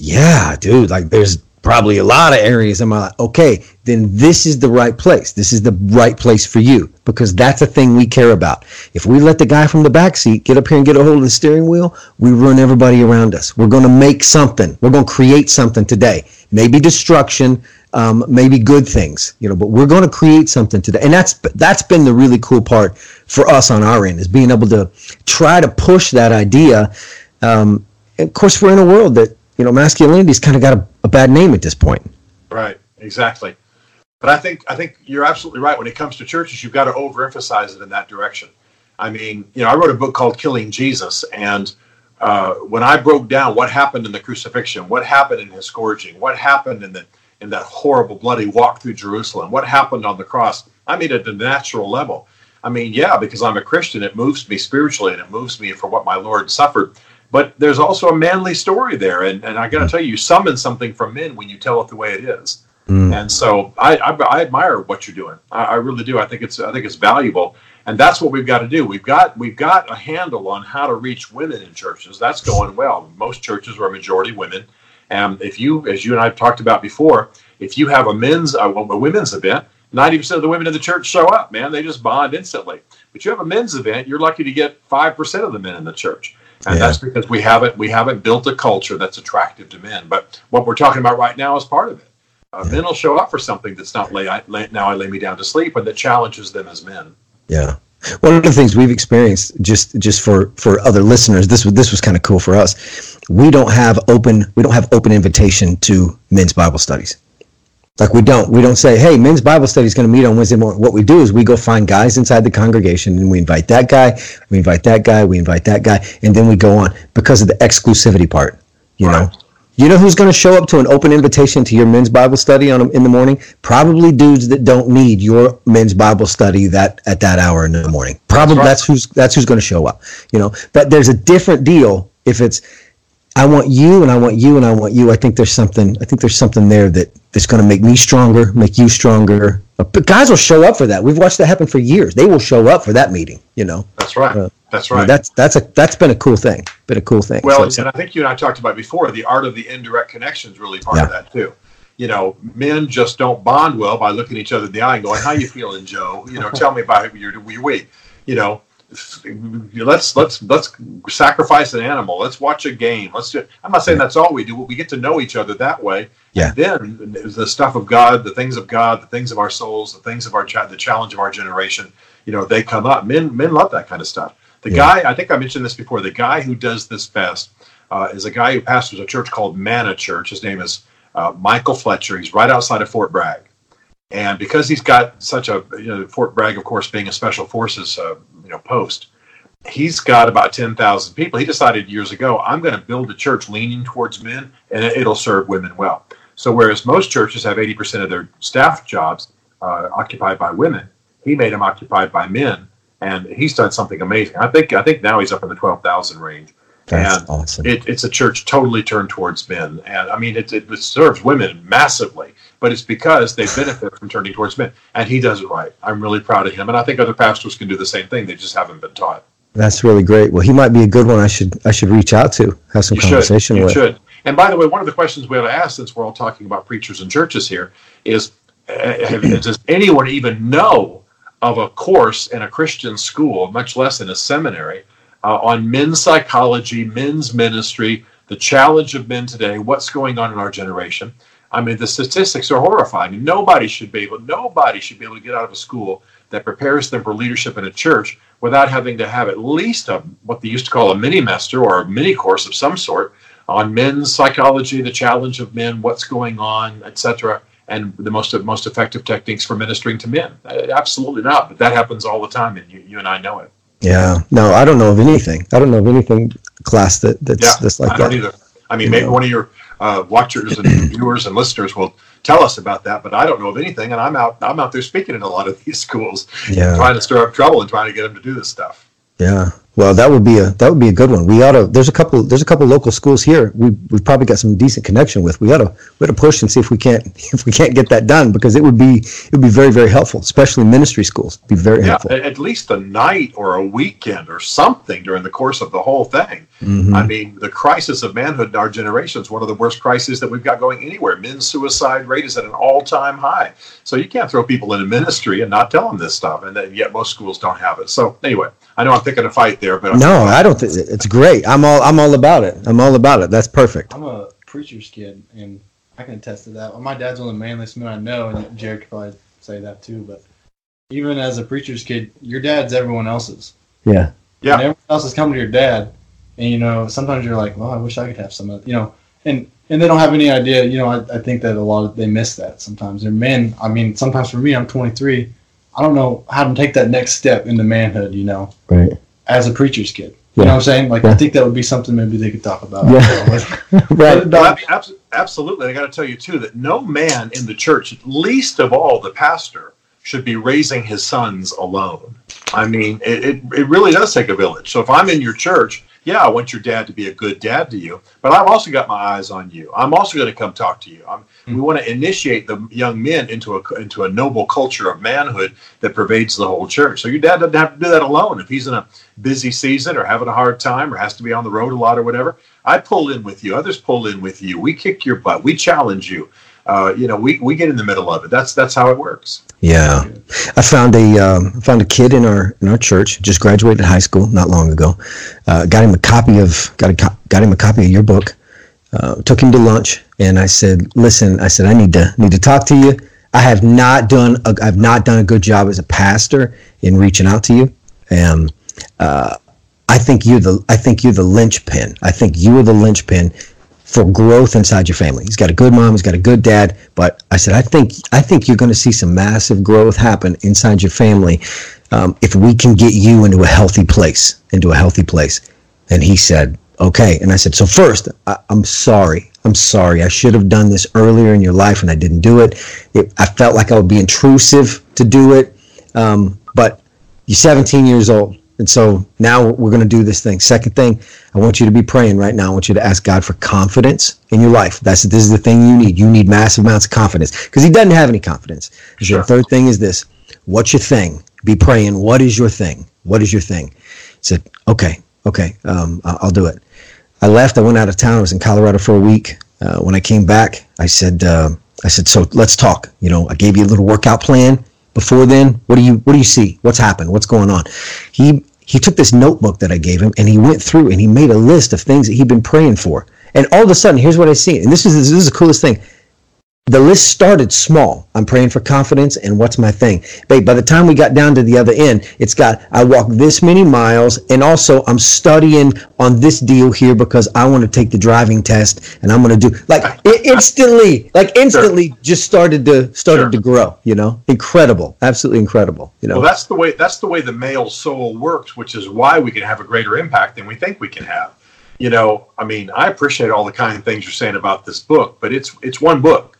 Speaker 1: Yeah, dude, like there's probably a lot of areas in my life. Okay, then this is the right place. This is the right place for you because that's a thing we care about. If we let the guy from the back seat get up here and get a hold of the steering wheel, we ruin everybody around us. We're going to make something. We're going to create something today. Maybe destruction, um, maybe good things, you know, but we're going to create something today. And that's that's been the really cool part for us on our end is being able to try to push that idea. Um, of course, we're in a world that you know, masculinity's kind of got a, a bad name at this point.
Speaker 2: Right. Exactly. But I think I think you're absolutely right. When it comes to churches, you've got to overemphasize it in that direction. I mean, you know, I wrote a book called Killing Jesus, and uh, when I broke down what happened in the crucifixion, what happened in his scourging, what happened in the in that horrible bloody walk through Jerusalem, what happened on the cross, I mean, at the natural level. I mean, yeah, because I'm a Christian, it moves me spiritually, and it moves me for what my Lord suffered. But there's also a manly story there, and, and I got to tell you, you summon something from men when you tell it the way it is. Mm. And so I, I, I, admire what you're doing. I, I, really do. I think it's I think it's valuable, and that's what we've got to do. We've got we've got a handle on how to reach women in churches. That's going well. Most churches are majority women, and if you, as you and I've talked about before, if you have a men's a, a women's event, ninety percent of the women in the church show up. Man, they just bond instantly. But you have a men's event, you're lucky to get five percent of the men in the church and yeah. that's because we haven't we haven't built a culture that's attractive to men. But what we're talking about right now is part of it. Uh, yeah. Men will show up for something that's not lay, I, lay, now I lay me down to sleep, and that challenges them as men.
Speaker 1: Yeah. One of the things we've experienced, just just for for other listeners, this was this was kind of cool for us. We don't have open we don't have open invitation to men's Bible studies. Like we don't we don't say, hey, men's Bible study is going to meet on Wednesday morning. What we do is we go find guys inside the congregation and we invite that guy, we invite that guy, we invite that guy, and then we go on because of the exclusivity part. You right. know, you know who's going to show up to an open invitation to your men's Bible study on in the morning? Probably dudes that don't need your men's Bible study that at that hour in the morning. Probably that's, right. that's who's that's who's going to show up. You know, but there's a different deal if it's I want you and I want you and I want you. I think there's something. I think there's something there that that's going to make me stronger, make you stronger. But guys will show up for that. We've watched that happen for years. They will show up for that meeting. You know.
Speaker 2: That's right. Uh, that's right.
Speaker 1: that's that's a that's been a cool thing. Been a cool thing.
Speaker 2: Well, so, and I think you and I talked about before. The art of the indirect connection is really part yeah. of that too. You know, men just don't bond well by looking each other in the eye and going, "How you feeling, Joe? You know, tell me about your your week." You know, let's let's let's sacrifice an animal. Let's watch a game. Let's do. I'm not saying that's all we do, but we get to know each other that way.
Speaker 1: Yeah.
Speaker 2: And then the stuff of God, the things of God, the things of our souls, the things of our the challenge of our generation. You know, they come up. Men men love that kind of stuff. The yeah. guy, I think I mentioned this before. The guy who does this best uh, is a guy who pastors a church called Manna Church. His name is uh, Michael Fletcher. He's right outside of Fort Bragg. And because he's got such a you know, Fort Bragg, of course, being a special forces uh, know post, he's got about ten thousand people. He decided years ago, I'm going to build a church leaning towards men, and it'll serve women well. So whereas most churches have eighty percent of their staff jobs uh, occupied by women, he made them occupied by men, and he's done something amazing. I think I think now he's up in the twelve thousand range.
Speaker 1: That's
Speaker 2: and
Speaker 1: awesome.
Speaker 2: It, it's a church totally turned towards men, and I mean it, it, serves women massively, but it's because they benefit from turning towards men, and he does it right. I'm really proud of him, and I think other pastors can do the same thing. They just haven't been taught.
Speaker 1: That's really great. Well, he might be a good one. I should I should reach out to have some
Speaker 2: you
Speaker 1: conversation
Speaker 2: should.
Speaker 1: with.
Speaker 2: You should. And by the way, one of the questions we ought to ask, since we're all talking about preachers and churches here, is uh, have, does anyone even know of a course in a Christian school, much less in a seminary, uh, on men's psychology, men's ministry, the challenge of men today, what's going on in our generation. I mean, the statistics are horrifying. Nobody should be able, nobody should be able to get out of a school that prepares them for leadership in a church without having to have at least a, what they used to call a mini master or a mini course of some sort on men's psychology, the challenge of men, what's going on, etc., and the most most effective techniques for ministering to men. Uh, absolutely not, but that happens all the time, and you, you and I know it.
Speaker 1: Yeah. No, I don't know of anything. I don't know of anything class that that's,
Speaker 2: yeah,
Speaker 1: that's like
Speaker 2: I don't either. I mean, you maybe know. one of your uh, watchers and viewers and listeners will tell us about that, but I don't know of anything. And I'm out, I'm out there speaking in a lot of these schools,
Speaker 1: yeah.
Speaker 2: trying to stir up trouble and trying to get them to do this stuff.
Speaker 1: Yeah. Well, that would be a that would be a good one. We ought to. There's a couple. There's a couple local schools here. We we've probably got some decent connection with. We ought to we ought to push and see if we can't if we can't get that done because it would be it would be very very helpful, especially ministry schools. It'd be very
Speaker 2: yeah,
Speaker 1: helpful.
Speaker 2: At least a night or a weekend or something during the course of the whole thing.
Speaker 1: Mm-hmm.
Speaker 2: I mean, the crisis of manhood in our generation is one of the worst crises that we've got going anywhere. Men's suicide rate is at an all time high. So you can't throw people into ministry and not tell them this stuff, and then, yet most schools don't have it. So anyway, I know I'm picking a fight there, but I'm
Speaker 1: no, I don't think it's great. I'm all I'm all about it. I'm all about it. That's perfect.
Speaker 3: I'm a preacher's kid, and I can attest to that. My dad's one of the manliest men I know, and Jared could probably say that too. But even as a preacher's kid, your dad's everyone else's.
Speaker 1: Yeah.
Speaker 2: Yeah.
Speaker 3: And everyone else is coming to your dad, and you know sometimes you're like, well, I wish I could have some of you know, and and they don't have any idea. You know, I, I think that a lot of they miss that sometimes. They're men. I mean, sometimes for me, I'm 23. I don't know how to take that next step into manhood. You know,
Speaker 1: right?
Speaker 3: As a preacher's kid.
Speaker 1: Yeah.
Speaker 3: You know what I'm saying? Like,
Speaker 1: Yeah.
Speaker 3: I think that would be something maybe they could talk about.
Speaker 1: Yeah. right.
Speaker 2: Well, ab- abs- absolutely. I got to tell you too that no man in the church, least of all the pastor, should be raising his sons alone. I mean, it, it, it really does take a village. So if I'm in your church, yeah, I want your dad to be a good dad to you, but I've also got my eyes on you. I'm also going to come talk to you. I'm, We want to initiate the young men into a into a noble culture of manhood that pervades the whole church. So your dad doesn't have to do that alone. If he's in a busy season or having a hard time or has to be on the road a lot or whatever, I pull in with you. Others pull in with you. We kick your butt. We challenge you. Uh, you know, we, we get in the middle of it. That's that's how it works.
Speaker 1: Yeah, I found a um, found a kid in our in our church. Just graduated high school not long ago. Uh, got him a copy of got a co- got him a copy of your book. Uh, took him to lunch, and I said, "Listen, I said I need to need to talk to you. I have not done a, I've not done a good job as a pastor in reaching out to you. And uh, I think you're the I think you're the linchpin. I think you are the linchpin for growth inside your family. He's got a good mom, he's got a good dad, but I said I think I think you're going to see some massive growth happen inside your family um, if we can get you into a healthy place, into a healthy place. And he said, okay. And I said, so first, I, I'm sorry. I'm sorry. I should have done this earlier in your life and I didn't do it. it I felt like I would be intrusive to do it. Um, but you're 17 years old And so now we're going to do this thing. Second thing, I want you to be praying right now. I want you to ask God for confidence in your life. That's this is the thing you need. You need massive amounts of confidence because He doesn't have any confidence. Sure. The third thing is this: What's your thing? Be praying. What is your thing? What is your thing? He said, okay, okay, um, I'll do it. I left. I went out of town. I was in Colorado for a week. Uh, when I came back, I said, uh, I said, so let's talk. You know, I gave you a little workout plan before then. What do you What do you see? What's happened? What's going on? He he took this notebook that I gave him and he went through and he made a list of things that he'd been praying for. And all of a sudden, here's what I see. And this is this is the coolest thing the list started small. I'm praying for confidence and what's my thing. But by the time we got down to the other end, it's got I walk this many miles and also I'm studying on this deal here because I want to take the driving test and I'm going to do like it instantly, like instantly sure. just started to started sure. to grow, you know? Incredible. Absolutely incredible, you know.
Speaker 2: Well, that's the way that's the way the male soul works, which is why we can have a greater impact than we think we can have. You know, I mean, I appreciate all the kind things you're saying about this book, but it's it's one book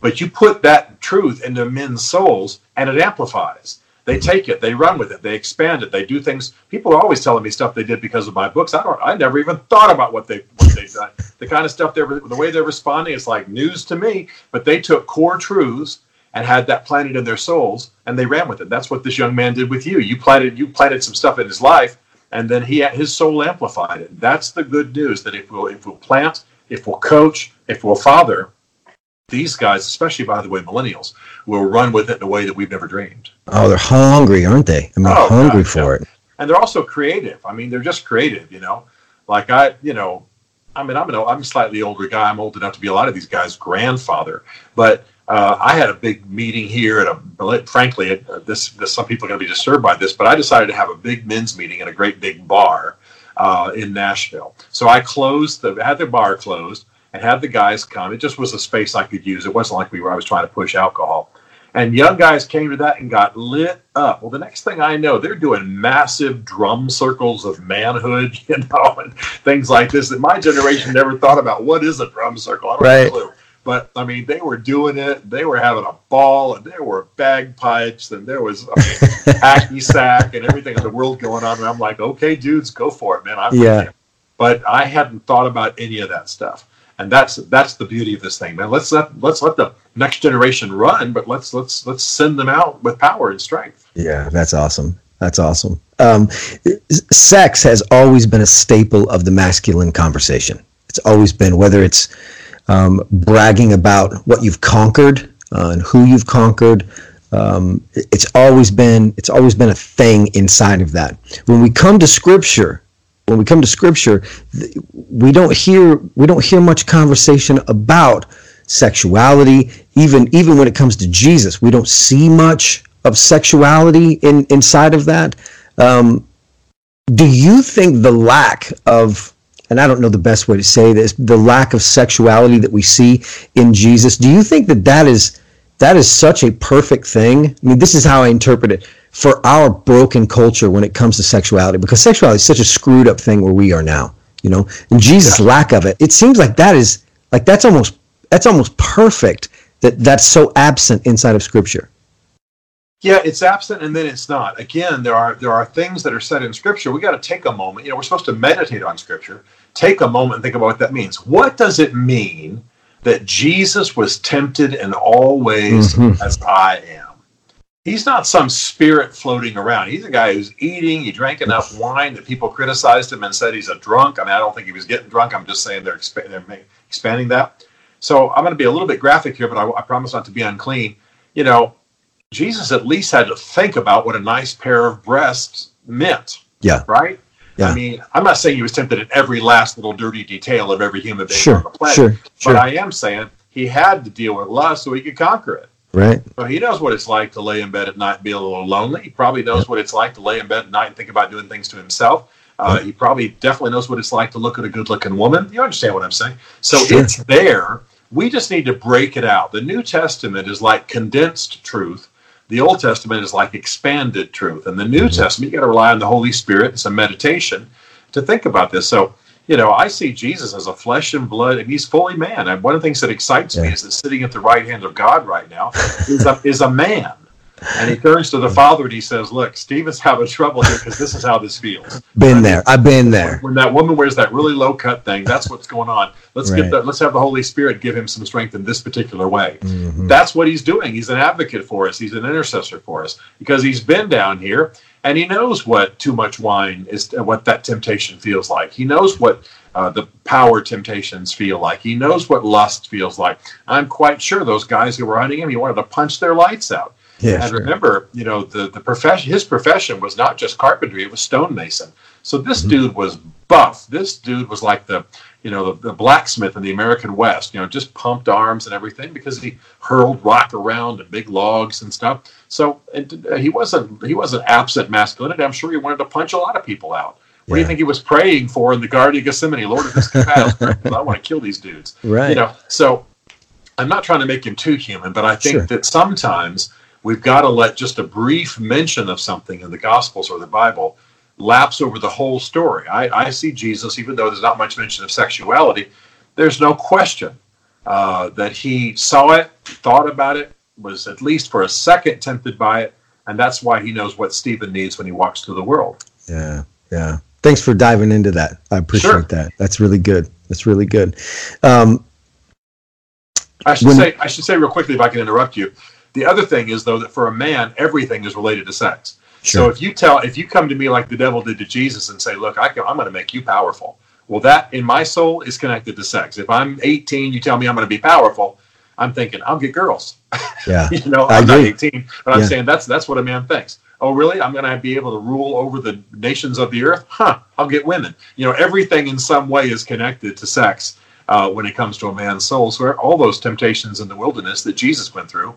Speaker 2: but you put that truth into men's souls and it amplifies. They take it, they run with it, they expand it, they do things. People are always telling me stuff they did because of my books. I don't I never even thought about what they what they've done. The kind of stuff they're the way they're responding is like news to me. But they took core truths and had that planted in their souls and they ran with it. That's what this young man did with you. You planted you planted some stuff in his life and then he his soul amplified it. That's the good news that if we'll if we'll plant, if we'll coach, if we'll father, these guys, especially by the way, millennials, will run with it in a way that we've never dreamed.
Speaker 1: Oh, they're hungry, aren't they? I mean, oh, hungry God, for yeah. it.
Speaker 2: And they're also creative. I mean, they're just creative, you know. Like I, you know, I mean, I'm an I'm a slightly older guy. I'm old enough to be a lot of these guys' grandfather. But uh, I had a big meeting here at a. Frankly, uh, this, this some people are going to be disturbed by this, but I decided to have a big men's meeting in a great big bar uh, in Nashville. So I closed the had the bar closed and had the guys come. It just was a space I could use. It wasn't like we were I was trying to push alcohol. And young guys came to that and got lit up. Well, the next thing I know, they're doing massive drum circles of manhood, you know, and things like this that my generation never thought about. What is a drum circle? I don't right. clue. But I mean, they were doing it. They were having a ball, and there were bagpipes, and there was I mean, hacky sack, and everything in the world going on. And I'm like, okay, dudes, go for it, man. I'm yeah. But I hadn't thought about any of that stuff and that's that's the beauty of this thing, man. Let's let let's let the next generation run, but let's let's let's send them out with power and strength.
Speaker 1: Yeah, that's awesome. That's awesome. Um, sex has always been a staple of the masculine conversation. It's always been whether it's um, bragging about what you've conquered uh, and who you've conquered. Um, it's always been it's always been a thing inside of that. When we come to Scripture, when we come to scripture we don't hear we don't hear much conversation about sexuality. Even even when it comes to jesus we don't see much of sexuality in inside of that. Um, do you think the lack of and i don't know the best way to say this the lack of sexuality that we see in jesus do you think that that is that is such a perfect thing? I mean this is how i interpret it for our broken culture when it comes to sexuality because sexuality is such a screwed up thing where we are now you know? And jesus lack of it it seems like that is like that's almost that's almost perfect that that's so absent inside of scripture.
Speaker 2: Yeah it's absent and then it's not. Again there are there are things that are said in scripture. We got to take a moment you know we're supposed to meditate on scripture. Take a moment and think about what that means. What does it mean that jesus was tempted in all ways mm-hmm. as i am he's not some spirit floating around. He's a guy who's eating. He drank enough wine that people criticized him and said he's a drunk. I mean, I don't think he was getting drunk. I'm just saying they're, exp- they're expanding that. So I'm going to be a little bit graphic here, but I, I promise not to be unclean. You know, Jesus at least had to think about what a nice pair of breasts meant.
Speaker 1: Yeah.
Speaker 2: Right? Yeah. I mean, I'm not saying he was tempted at every last little dirty detail of every human being
Speaker 1: sure,
Speaker 2: on the planet.
Speaker 1: Sure, sure.
Speaker 2: But I am saying he had to deal with lust so he could conquer it.
Speaker 1: Right.
Speaker 2: So he knows what it's like to lay in bed at night and be a little lonely. He probably knows what it's like to lay in bed at night and think about doing things to himself. Uh, he probably definitely knows what it's like to look at a good looking woman. You understand what I'm saying? So sure. it's there. We just need to break it out. The New Testament is like condensed truth. The Old Testament is like expanded truth. And the New mm-hmm. Testament, you got to rely on the Holy Spirit and some meditation to think about this. So you know, I see Jesus as a flesh and blood, and he's fully man. And one of the things that excites yeah. me is that sitting at the right hand of God right now is a, is a man. And he turns to the father and he says, "Look, Stephen's having trouble here because this is how this feels.
Speaker 1: Been there. I've been there.
Speaker 2: When that woman wears that really low cut thing, that's what's going on. Let's
Speaker 1: Right.
Speaker 2: get that. Let's have the Holy Spirit give him some strength in this particular way.
Speaker 1: Mhm.
Speaker 2: That's what he's doing. He's an advocate for us. He's an intercessor for us because he's been down here and he knows what too much wine is, what that temptation feels like. He knows what uh, the power temptations feel like. He knows what lust feels like. I'm quite sure those guys who were hunting him, he wanted to punch their lights out.
Speaker 1: Yeah,
Speaker 2: and
Speaker 1: sure.
Speaker 2: remember, you know, the the profession, his profession was not just carpentry; it was stonemason. So this
Speaker 1: Mhm.
Speaker 2: dude was buff. This dude was like the, you know, the, the blacksmith in the American West. You know, just pumped arms and everything because he hurled rock around and big logs and stuff. So and, uh, he wasn't he wasn't absent masculinity. I'm sure he wanted to punch a lot of people out. What do you think he was praying for in the Garden of Gethsemane? Lord, if this can pass, I want to kill these dudes
Speaker 1: Right.
Speaker 2: you know so i'm not trying to make him too human but i think
Speaker 1: Sure.
Speaker 2: that sometimes we've got to let just a brief mention of something in the gospels or the bible lapse over the whole story i, I see jesus even though there's not much mention of sexuality there's no question uh, that he saw it thought about it was at least for a second tempted by it and that's why he knows what stephen needs when he walks through the world
Speaker 1: Yeah, yeah. Thanks for diving into that. I appreciate
Speaker 2: Sure.
Speaker 1: that. That's really good. That's really good. Um,
Speaker 2: I should
Speaker 1: When-
Speaker 2: say, I should say real quickly, if I can interrupt you. The other thing is, though, that for a man, everything is related to sex. So if you tell, if you come to me like the devil did to Jesus and say, "Look, I can, I'm going to make you powerful," well, that in my soul is connected to sex. If I'm 18, you tell me I'm going to be powerful, I'm thinking I'll get girls.
Speaker 1: yeah,
Speaker 2: you know, I'm not 18, but I'm saying that's that's what a man thinks. Oh, really? I'm going to be able to rule over the nations of the earth? Huh? I'll get women. You know, everything in some way is connected to sex uh, when it comes to a man's soul. So all those temptations in the wilderness that Jesus went through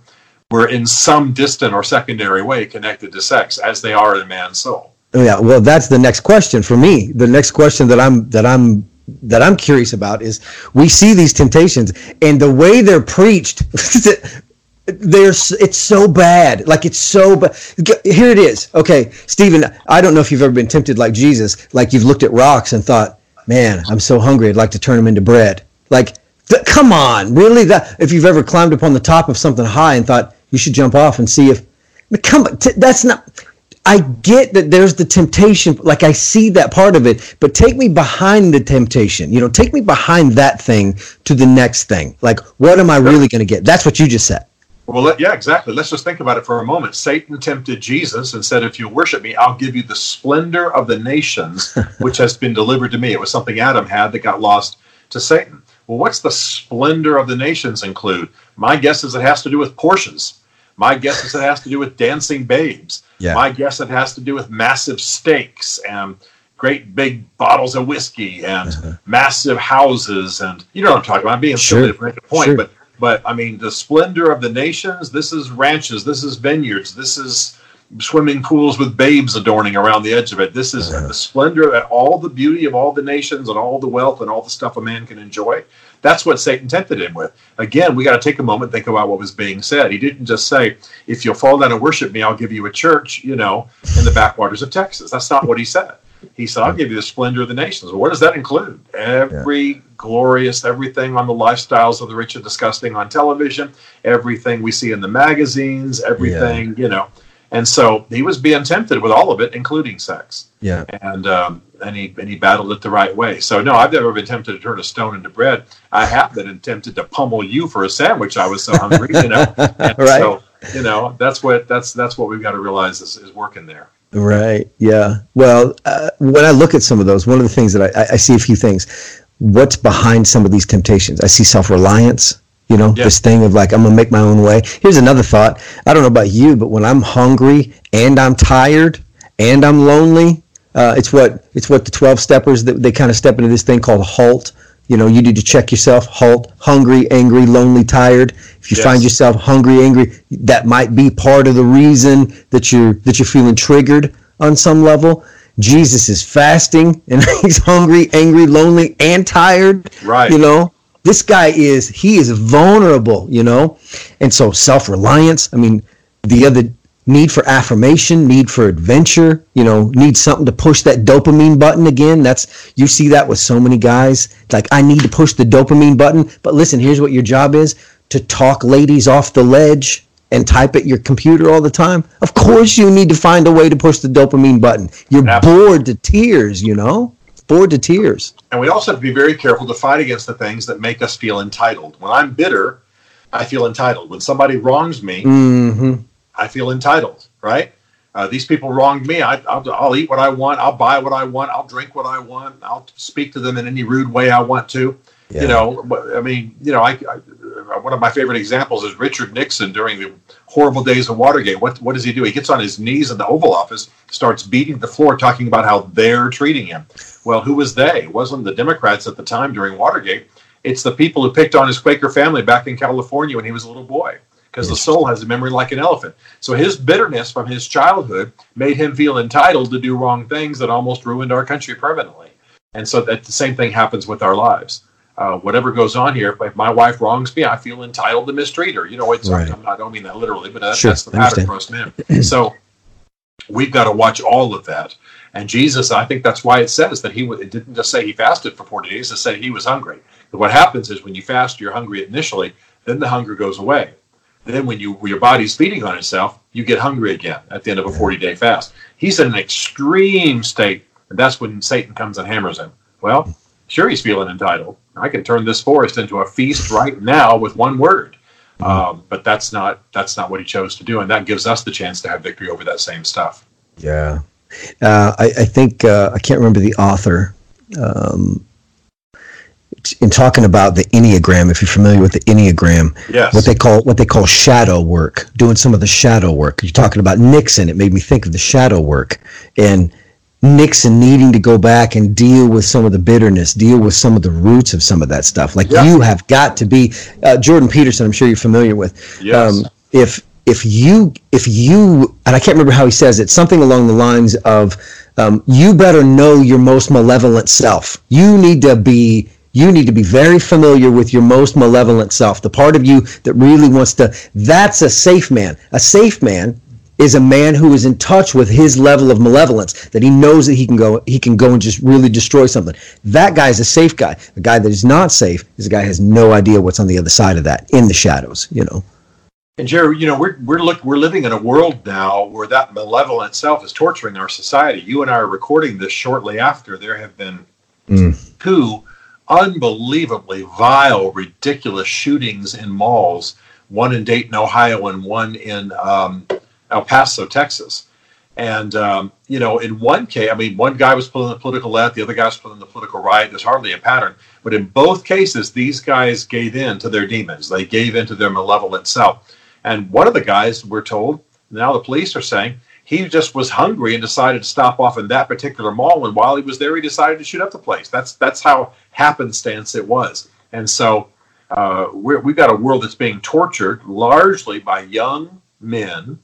Speaker 2: were in some distant or secondary way connected to sex, as they are in man's soul.
Speaker 1: Oh, yeah. Well, that's the next question for me. The next question that I'm that I'm that I'm curious about is we see these temptations and the way they're preached. There's it's so bad. Like it's so bad. Here it is. Okay, Stephen, I don't know if you've ever been tempted like Jesus, like you've looked at rocks and thought, "Man, I'm so hungry. I'd like to turn them into bread." Like, th- come on, really? That if you've ever climbed upon the top of something high and thought you should jump off and see if, come, t- that's not. I get that there's the temptation, like I see that part of it, but take me behind the temptation. You know, take me behind that thing to the next thing. Like, what am I really going to get? That's what you just said.
Speaker 2: Well, yeah, exactly. Let's just think about it for a moment. Satan tempted Jesus and said, If you worship me, I'll give you the splendor of the nations, which has been delivered to me. It was something Adam had that got lost to Satan. Well, what's the splendor of the nations include? My guess is it has to do with Porsches. My guess is it has to do with dancing babes.
Speaker 1: Yeah.
Speaker 2: My guess it has to do with massive steaks and great big bottles of whiskey and
Speaker 1: Uh-huh.
Speaker 2: massive houses and you know what I'm talking about. I'm being
Speaker 1: Sure.
Speaker 2: silly to make a point,
Speaker 1: Sure.
Speaker 2: but but I mean the splendor of the nations. This is ranches. This is vineyards. This is swimming pools with babes adorning around the edge of it. This is
Speaker 1: Uh-huh.
Speaker 2: the splendor, of all the beauty of all the nations and all the wealth and all the stuff a man can enjoy. That's what Satan tempted him with. Again, we got to take a moment think about what was being said. He didn't just say, "If you'll fall down and worship me, I'll give you a church," you know, in the backwaters of Texas. That's not what he said. He said, "I'll give you the splendor of the nations." Well, what does that include? Every glorious, everything on the lifestyles of the rich and disgusting on television, everything we see in the magazines, everything you know. And so he was being tempted with all of it, including sex
Speaker 1: Yeah.
Speaker 2: and um, and he and he battled it the right way. So no, I've never been tempted to turn a stone into bread. I have been tempted to pummel you for a sandwich. I was so hungry, you know.
Speaker 1: Right.
Speaker 2: So you know that's what that's that's what we've got to realize is, is working there.
Speaker 1: Right. Yeah. Well, uh, when I look at some of those, one of the things that I, I- I see a few things. What's behind some of these temptations? I see self reliance. You know,
Speaker 2: Yeah.
Speaker 1: this thing of like I'm gonna make my own way. Here's another thought. I don't know about you, but when I'm hungry and I'm tired and I'm lonely, uh, it's what it's what the twelve steppers that they kind of step into this thing called halt. You know, you need to check yourself. Halt. Hungry, angry, lonely, tired. If you
Speaker 2: Yes.
Speaker 1: find yourself hungry, angry, that might be part of the reason that you're that you're feeling triggered on some level. Jesus is fasting and he's hungry, angry, lonely, and tired.
Speaker 2: Right.
Speaker 1: You know, this guy is he is vulnerable. You know, and so self reliance. I mean, the other need for affirmation, need for adventure. You know, need something to push that dopamine button again. That's you see that with so many guys. Like I need to push the dopamine button. But listen, here's what your job is: to talk ladies off the ledge and type at your computer all the time, of course you need to find a way to push the dopamine button. You're Absolutely. bored to tears, you know? Bored to tears.
Speaker 2: And we also have to be very careful to fight against the things that make us feel entitled. When I'm bitter, I feel entitled. When somebody wrongs me, mm-hmm. I feel entitled, right? Uh, these people wronged me. I, will eat what I want. I'll buy what I want. I'll drink what I want. I'll speak to them in any rude way I want to. Yeah. You know, I mean, you know, I, I, Uh, one of my favorite examples is Richard Nixon during the horrible days of Watergate. What what does he do? He gets on his knees in the Oval Office, starts beating the floor, talking about how they're treating him. Well, who was they? It wasn't the Democrats at the time during Watergate. It's the people who picked on his Quaker family back in California when he was a little boy because the soul has a memory like an elephant. So his bitterness from his childhood made him feel entitled to do wrong things that almost ruined our country permanently. And so that the same thing happens with our lives. Uh, whatever goes on here, if my wife wrongs me, I feel entitled to mistreat her. You know, it's right. I don't mean that literally, but that, sure, that's the pattern for us men. so we've got to watch all of that. And Jesus, I think that's why it says that he it didn't just say he fasted for 40 days, it said he was hungry. But what happens is when you fast, you're hungry initially, then the hunger goes away. Then, when you your body's feeding on itself, you get hungry again at the end of a 40 day fast. He's in an extreme state, and that's when Satan comes and hammers him. Well, sure, he's feeling entitled. I can turn this forest into a feast right now with one word. Mm-hmm. Um, but that's not that's not what he chose to do, and that gives us the chance to have victory over that same stuff.
Speaker 1: Yeah, uh, I, I, think uh, I can't remember the author. Um, in talking about the enneagram if you're familiar with the enneagram
Speaker 2: yes.
Speaker 1: what they call what they call shadow work doing some of the shadow work you're talking about nixon it made me think of the shadow work and nixon needing to go back and deal with some of the bitterness deal with some of the roots of some of that stuff like you have got to be uh, jordan peterson i'm sure you're familiar with
Speaker 2: yes. Um,
Speaker 1: if if you if you and i can't remember how he says it something along the lines of um, you better know your most malevolent self you need to be you need to be very familiar with your most malevolent self, the part of you that really wants to. That's a safe man. A safe man is a man who is in touch with his level of malevolence that he knows that he can go he can go and just really destroy something. That guy is a safe guy. The guy that is not safe is a guy who has no idea what's on the other side of that in the shadows you know.
Speaker 2: And jerry you know we're we're look we're living in a world now where that malevolent self is torturing our society. You and i are recording this shortly after there have been mm. two unbelievably vile, ridiculous shootings in malls, one in Dayton, Ohio, and one in um, El Paso, Texas. And, um, you know, in one case, I mean, one guy was pulling the political left, the other guy was pulling the political right. There's hardly a pattern. But in both cases, these guys gave in to their demons, they gave in to their malevolent self. And one of the guys, we're told, now the police are saying, he just was hungry and decided to stop off in that particular mall. And while he was there, he decided to shoot up the place. That's that's how happenstance it was. And so uh, we have got a world that's being tortured largely by young men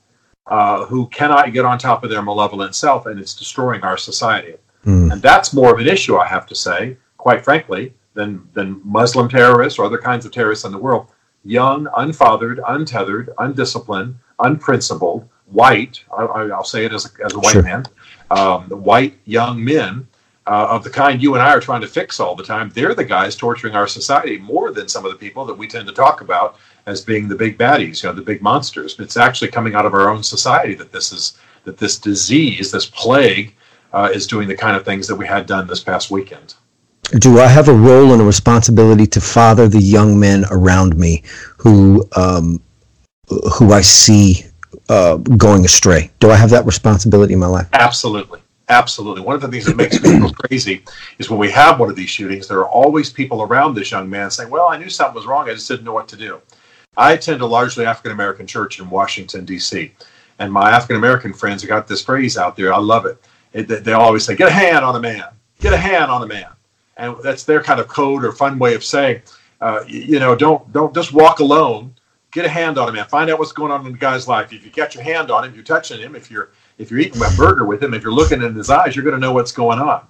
Speaker 2: uh, who cannot get on top of their malevolent self, and it's destroying our society. Mm. And that's more of an issue, I have to say, quite frankly, than than Muslim terrorists or other kinds of terrorists in the world. Young, unfathered, untethered, undisciplined, unprincipled white, I, will say it as a, as a white sure. man, um, white young men uh, of the kind you and I are trying to fix all the time, they're the guys torturing our society more than some of the people that we tend to talk about as being the big baddies, you know, the big monsters. It's actually coming out of our own society that this is that this disease, this plague, uh, is doing the kind of things that we had done this past weekend.
Speaker 1: Do I have a role and a responsibility to father the young men around me who um, who I see uh, going astray? Do I have that responsibility in my life?
Speaker 2: Absolutely. Absolutely. One of the things that makes me go crazy is when we have one of these shootings, there are always people around this young man saying, Well, I knew something was wrong. I just didn't know what to do. I attend a largely African American church in Washington, D.C. And my African American friends have got this phrase out there. I love it. it. They always say, Get a hand on a man. Get a hand on a man. And that's their kind of code or fun way of saying, uh, you know, don't don't just walk alone get a hand on him, man. Find out what's going on in the guy's life. If you get your hand on him, you're touching him. If you're if you're eating a burger with him, if you're looking in his eyes, you're going to know what's going on.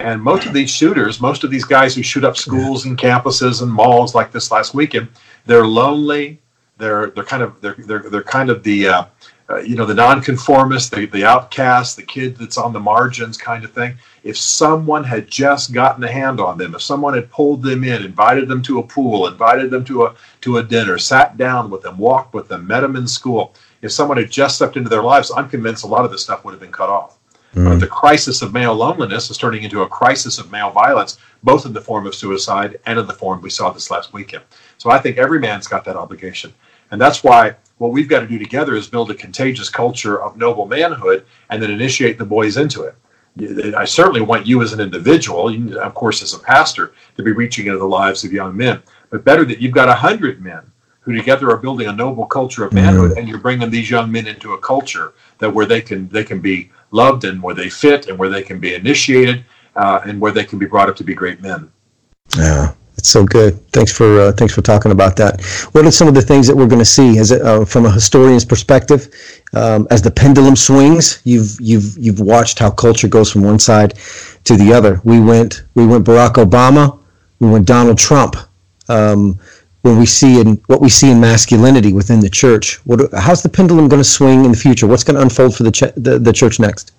Speaker 2: And most of these shooters, most of these guys who shoot up schools and campuses and malls like this last weekend, they're lonely. They're they're kind of they're they're, they're kind of the uh, uh, you know, the nonconformist, the, the outcast, the kid that's on the margins kind of thing. If someone had just gotten a hand on them, if someone had pulled them in, invited them to a pool, invited them to a, to a dinner, sat down with them, walked with them, met them in school, if someone had just stepped into their lives, I'm convinced a lot of this stuff would have been cut off. Mm. But the crisis of male loneliness is turning into a crisis of male violence, both in the form of suicide and in the form we saw this last weekend. So I think every man's got that obligation. And that's why what we've got to do together is build a contagious culture of noble manhood and then initiate the boys into it. I certainly want you as an individual, and of course, as a pastor, to be reaching into the lives of young men. But better that you've got a hundred men who together are building a noble culture of manhood, mm-hmm. and you're bringing these young men into a culture that where they can they can be loved and where they fit and where they can be initiated uh, and where they can be brought up to be great men.
Speaker 1: Yeah, it's so good. Thanks for uh, thanks for talking about that. What are some of the things that we're going to see as uh, from a historian's perspective um, as the pendulum swings? You've you've you've watched how culture goes from one side to the other. We went we went Barack Obama, we went Donald Trump. Um, when we see in what we see in masculinity within the church, what, how's the pendulum going to swing in the future? What's going to unfold for the, ch- the the church next?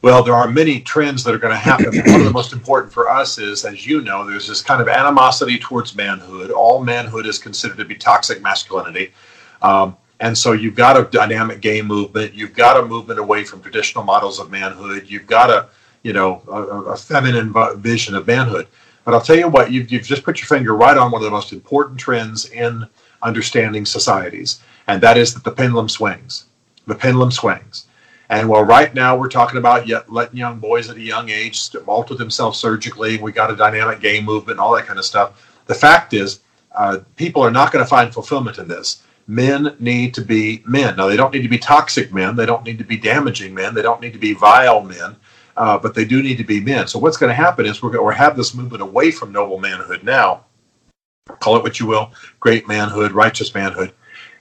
Speaker 2: Well, there are many trends that are going to happen. One of the most important for us is, as you know, there's this kind of animosity towards manhood. All manhood is considered to be toxic masculinity. Um, and so you've got a dynamic gay movement. You've got a movement away from traditional models of manhood. You've got a, you know, a, a feminine vision of manhood. But I'll tell you what, you've, you've just put your finger right on one of the most important trends in understanding societies, and that is that the pendulum swings. The pendulum swings. And while right now we're talking about yet letting young boys at a young age alter themselves surgically, we got a dynamic game movement, and all that kind of stuff. The fact is, uh, people are not going to find fulfillment in this. Men need to be men. Now, they don't need to be toxic men. They don't need to be damaging men. They don't need to be vile men. Uh, but they do need to be men. So what's going to happen is we're going to have this movement away from noble manhood now. Call it what you will, great manhood, righteous manhood,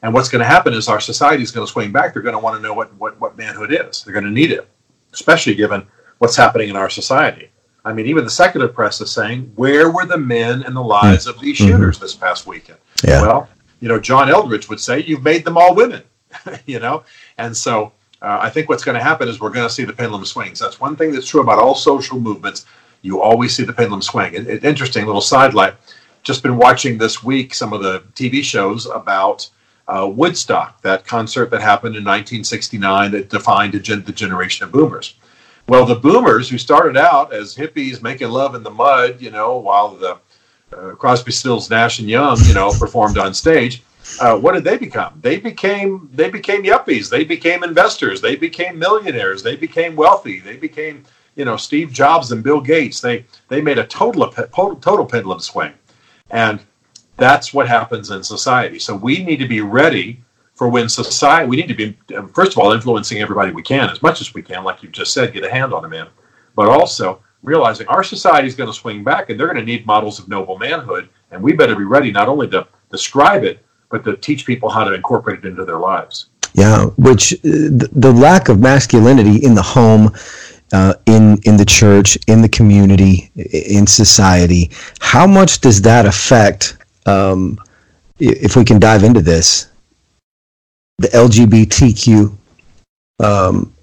Speaker 2: and what's going to happen is our society is going to swing back. They're going to want to know what, what, what manhood is. They're going to need it, especially given what's happening in our society. I mean, even the secular press is saying, where were the men in the lives of these mm-hmm. shooters mm-hmm. this past weekend? Yeah. Well, you know, John Eldredge would say, you've made them all women, you know? And so uh, I think what's going to happen is we're going to see the pendulum swings. That's one thing that's true about all social movements. You always see the pendulum swing. It, it, interesting little sidelight. Just been watching this week some of the TV shows about uh, Woodstock, that concert that happened in 1969 that defined gen- the generation of boomers. Well, the boomers who started out as hippies making love in the mud, you know, while the uh, Crosby, Stills, Nash and Young, you know, performed on stage. Uh, what did they become? They became they became yuppies. They became investors. They became millionaires. They became wealthy. They became you know Steve Jobs and Bill Gates. They they made a total total, pendulum swing, and that's what happens in society. So we need to be ready for when society, we need to be, um, first of all, influencing everybody we can as much as we can, like you just said, get a hand on a man, but also realizing our society is going to swing back and they're going to need models of noble manhood. And we better be ready not only to describe it, but to teach people how to incorporate it into their lives.
Speaker 1: Yeah, which uh, the lack of masculinity in the home, uh, in in the church, in the community, in society, how much does that affect um, if we can dive into this, the LGBTQ, um,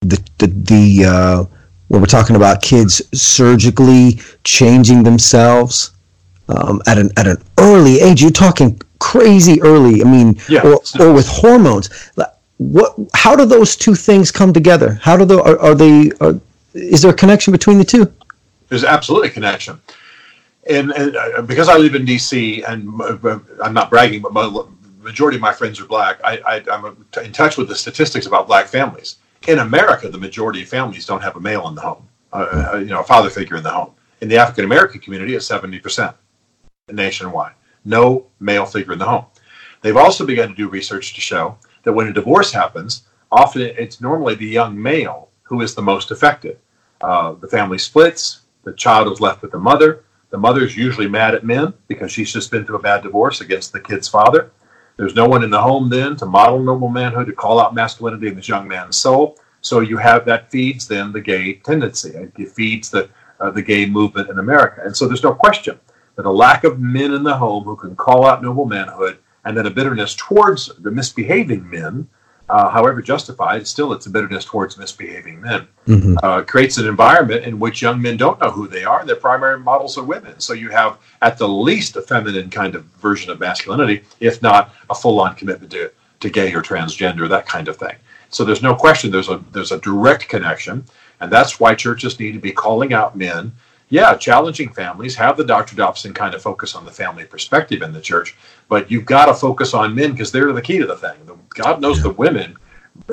Speaker 1: the the, the uh, where we're talking about kids surgically changing themselves um, at an at an early age. You're talking crazy early. I mean, yeah, or, or with hormones. What? How do those two things come together? How do they? Are, are they? Are, is there a connection between the two?
Speaker 2: There's absolutely a connection and, and uh, because I live in D.C. and uh, I'm not bragging, but my majority of my friends are black. I, am in touch with the statistics about black families. In America, the majority of families don't have a male in the home, uh, uh you know, a father figure in the home. In the African American community, it's 70% nationwide. No male figure in the home. They've also begun to do research to show that when a divorce happens, often it's normally the young male who is the most affected. Uh, the family splits, the child is left with the mother, the mother's usually mad at men because she's just been through a bad divorce against the kid's father. There's no one in the home then to model noble manhood, to call out masculinity in this young man's soul. So you have that feeds then the gay tendency. It feeds the uh, the gay movement in America. And so there's no question that a lack of men in the home who can call out noble manhood and then a bitterness towards the misbehaving men uh, however justified, still it's a bitterness towards misbehaving men.
Speaker 1: Mhm.
Speaker 2: Uh, creates an environment in which young men don't know who they are. Their primary models are women. So you have, at the least, a feminine kind of version of masculinity, if not a full-on commitment to, to gay or transgender, that kind of thing. So there's no question there's a there's a direct connection, and that's why churches need to be calling out men. Yeah, challenging families, have the Dr. Dobson kind of focus on the family perspective in the church, but you've got to focus on men because they're the key to the thing. God knows the women,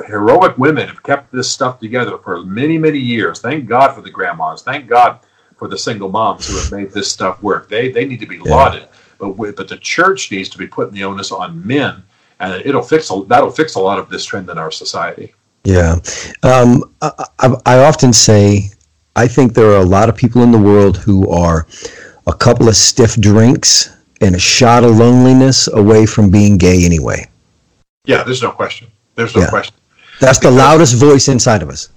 Speaker 2: heroic women, have kept this stuff together for many, many years. Thank God for the grandmas. Thank God for the single moms who have made this stuff work. They they need to be lauded, but we, but the church needs to be putting the onus on men, and it'll fix a, that'll fix a lot of this trend in our society.
Speaker 1: Yeah. Um, I, I, I often say, I think there are a lot of people in the world who are a couple of stiff drinks and a shot of loneliness away from being gay anyway.
Speaker 2: Yeah, there's no question. There's no
Speaker 1: Yeah.
Speaker 2: question.
Speaker 1: That's the loudest voice inside of us.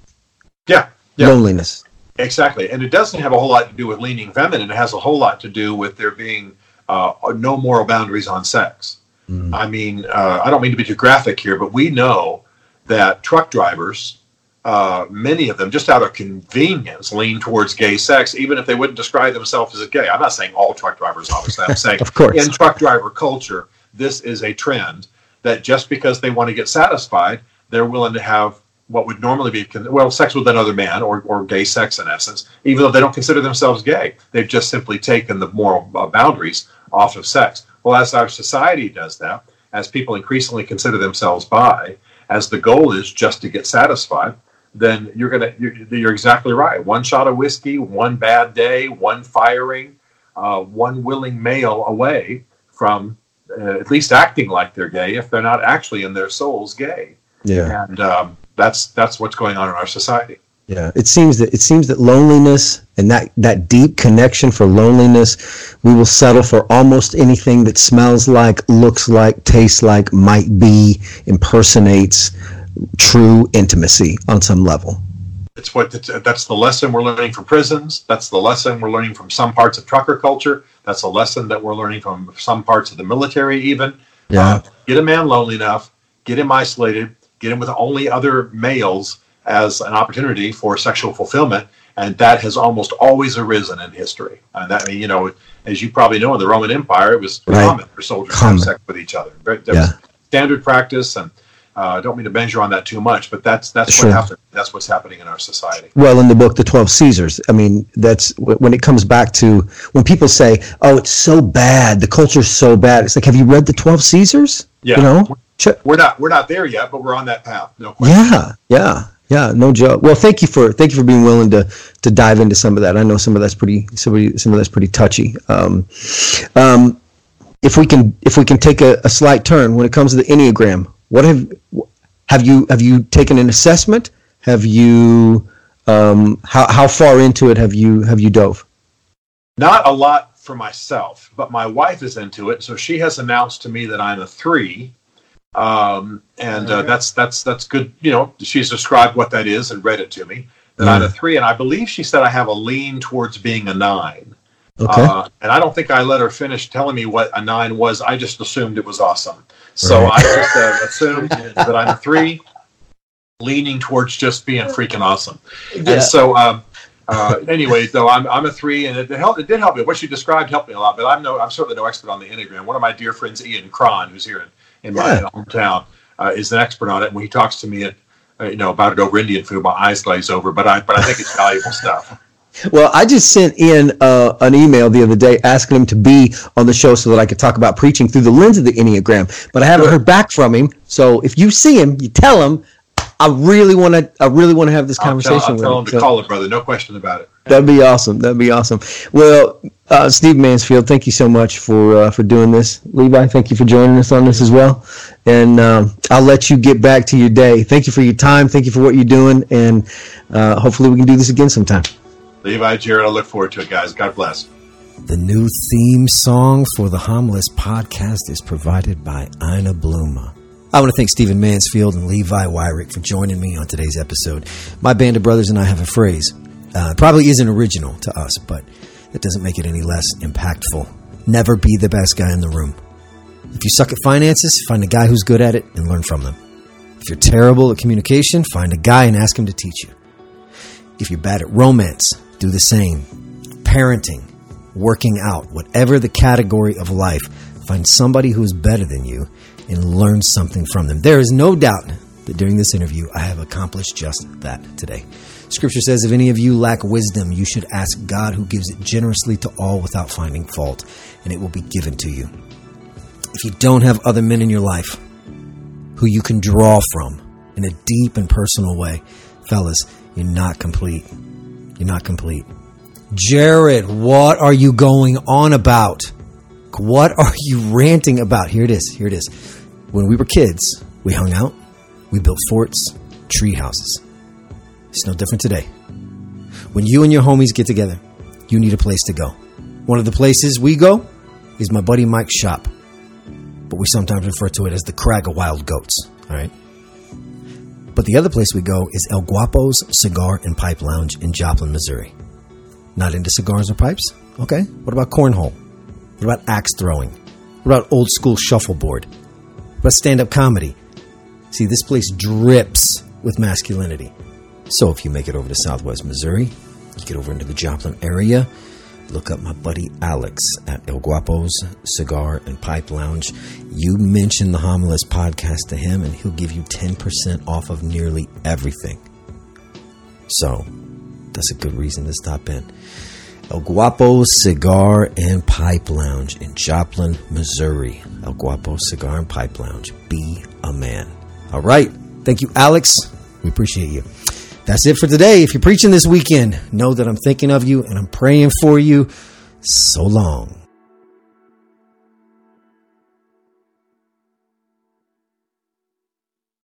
Speaker 2: Yeah, yeah.
Speaker 1: Loneliness.
Speaker 2: Exactly, and it doesn't have a whole lot to do with leaning feminine. It has a whole lot to do with there being uh, no moral boundaries on sex.
Speaker 1: Mm.
Speaker 2: I mean, uh, I don't mean to be too graphic here, but we know that truck drivers, uh, many of them, just out of convenience, lean towards gay sex, even if they wouldn't describe themselves as gay. I'm not saying all truck drivers, obviously. I'm saying
Speaker 1: Of course.
Speaker 2: in truck driver culture, this is a trend that just because they want to get satisfied, they're willing to have what would normally be well sex with another man or, or gay sex in essence, even though they don't consider themselves gay. They've just simply taken the moral uh, boundaries off of sex. Well, as our society does that, as people increasingly consider themselves bi, as the goal is just to get satisfied, then you're gonna you're, you're exactly right. One shot of whiskey, one bad day, one firing, uh, one willing male away from uh, at least acting like they're gay if they're not actually in their souls gay
Speaker 1: Yeah.
Speaker 2: and um, that's that's what's going on in our society.
Speaker 1: Yeah. It seems that it seems that loneliness and that that deep connection for loneliness, we will settle for almost anything that smells like, looks like, tastes like, might be, impersonates true intimacy on some level.
Speaker 2: It's what it's, that's the lesson we're learning from prisons. That's the lesson we're learning from some parts of trucker culture. That's a lesson that we're learning from some parts of the military. Even Uh, get a man lonely enough, get him isolated, get him with only other males as an opportunity for sexual fulfillment, and that has almost always arisen in history. And that I mean, you know, as you probably know, in the Roman Empire, it was
Speaker 1: Right.
Speaker 2: common for soldiers to have sex with each other. That was standard practice, and uh, I don't mean to measure on that too much, but that's that's
Speaker 1: Sure.
Speaker 2: what happened. That's what's happening in our society.
Speaker 1: well in the book the 12 caesars i mean that's when it comes back to when people say oh it's so bad the culture's so bad it's like have you read the 12 caesars
Speaker 2: Yeah.
Speaker 1: you know
Speaker 2: We're not we're not there yet, but we're on that path. No question.
Speaker 1: yeah yeah yeah no joke well thank you for thank you for being willing to to dive into some of that i know some of that's pretty some of, some of that's pretty touchy um, um, if we can if we can take a, a slight turn when it comes to the enneagram what have have you have you taken an assessment have you um, how, how far into it have you have you dove
Speaker 2: Not a lot for myself, but my wife is into it, so she has announced to me that I'm a three, um, and uh, that's that's that's good. You know, she's described what that is and read it to me that I'm a three, and I believe she said I have a lean towards being a nine.
Speaker 1: okay
Speaker 2: Uh, and I don't think I let her finish telling me what a nine was. I just assumed it was awesome. So
Speaker 1: Right.
Speaker 2: I just uh, assumed that I'm a three, leaning towards just being freaking awesome. And so, um, uh, anyway, though I'm, I'm a three, and it, helped, it did help me. What you described helped me a lot. But I'm no, I'm certainly no expert on the enneagram. One of my dear friends, Ian Cron, who's here in, in my
Speaker 1: Yeah.
Speaker 2: hometown, uh, is an expert on it. And when he talks to me, at, uh, you know, about it over Indian food, my eyes glaze over. But I, but I think it's valuable stuff.
Speaker 1: Well, I just sent in uh, an email the other day asking him to be on the show so that I could talk about preaching through the lens of the Enneagram. But I haven't
Speaker 2: Good.
Speaker 1: heard back from him. So if you see him, you tell him I really want to. I really want to have this
Speaker 2: I'll tell,
Speaker 1: conversation
Speaker 2: I'll
Speaker 1: with
Speaker 2: tell
Speaker 1: him.
Speaker 2: him to
Speaker 1: So
Speaker 2: call it, brother. No question about it.
Speaker 1: that'd be awesome. That'd be awesome. Well, uh, Steve Mansfield, thank you so much for uh, for doing this. Levi, thank you for joining us on this as well. And um, I'll let you get back to your day. Thank you for your time. Thank you for what you're doing. And uh, hopefully we can do this again sometime.
Speaker 2: Levi, Jared, I look forward to it, guys. God bless.
Speaker 1: The new theme song for the Homeless podcast is provided by Ina Bluma. I want to thank Stephen Mansfield and Levi Wyrick for joining me on today's episode. My band of brothers and I have a phrase. Uh, it probably isn't original to us, but it doesn't make it any less impactful. Never be the best guy in the room. If you suck at finances, find a guy who's good at it and learn from them. If you're terrible at communication, find a guy and ask him to teach you. If you're bad at romance, do the same. Parenting, working out, whatever the category of life, find somebody who is better than you and learn something from them. There is no doubt that during this interview, I have accomplished just that today. Scripture says, If any of you lack wisdom, you should ask God who gives it generously to all without finding fault, and it will be given to you. If you don't have other men in your life who you can draw from in a deep and personal way, fellas, you're not complete. You're not complete. Jared, what are you going on about? What are you ranting about? Here it is. Here it is. When we were kids, we hung out, we built forts, tree houses. It's no different today. When you and your homies get together, you need a place to go. One of the places we go is my buddy Mike's shop, but we sometimes refer to it as the Crag of Wild Goats. All right. But the other place we go is El Guapo's Cigar and Pipe Lounge in Joplin, Missouri. Not into cigars or pipes? Okay. What about cornhole? What about axe throwing? What about old school shuffleboard? What about stand up comedy? See, this place drips with masculinity. So if you make it over to Southwest Missouri, you get over into the Joplin area, look up my buddy Alex at El Guapo's Cigar and Pipe Lounge. You mention the Homilist podcast to him, and he'll give you 10% off of nearly everything. So that's a good reason to stop in. El Guapo's Cigar and Pipe Lounge in Joplin, Missouri. El Guapo Cigar and Pipe Lounge. Be a man. All right. Thank you, Alex. We appreciate you. That's it for today. If you're preaching this weekend, know that I'm thinking of you and I'm praying for you. So long.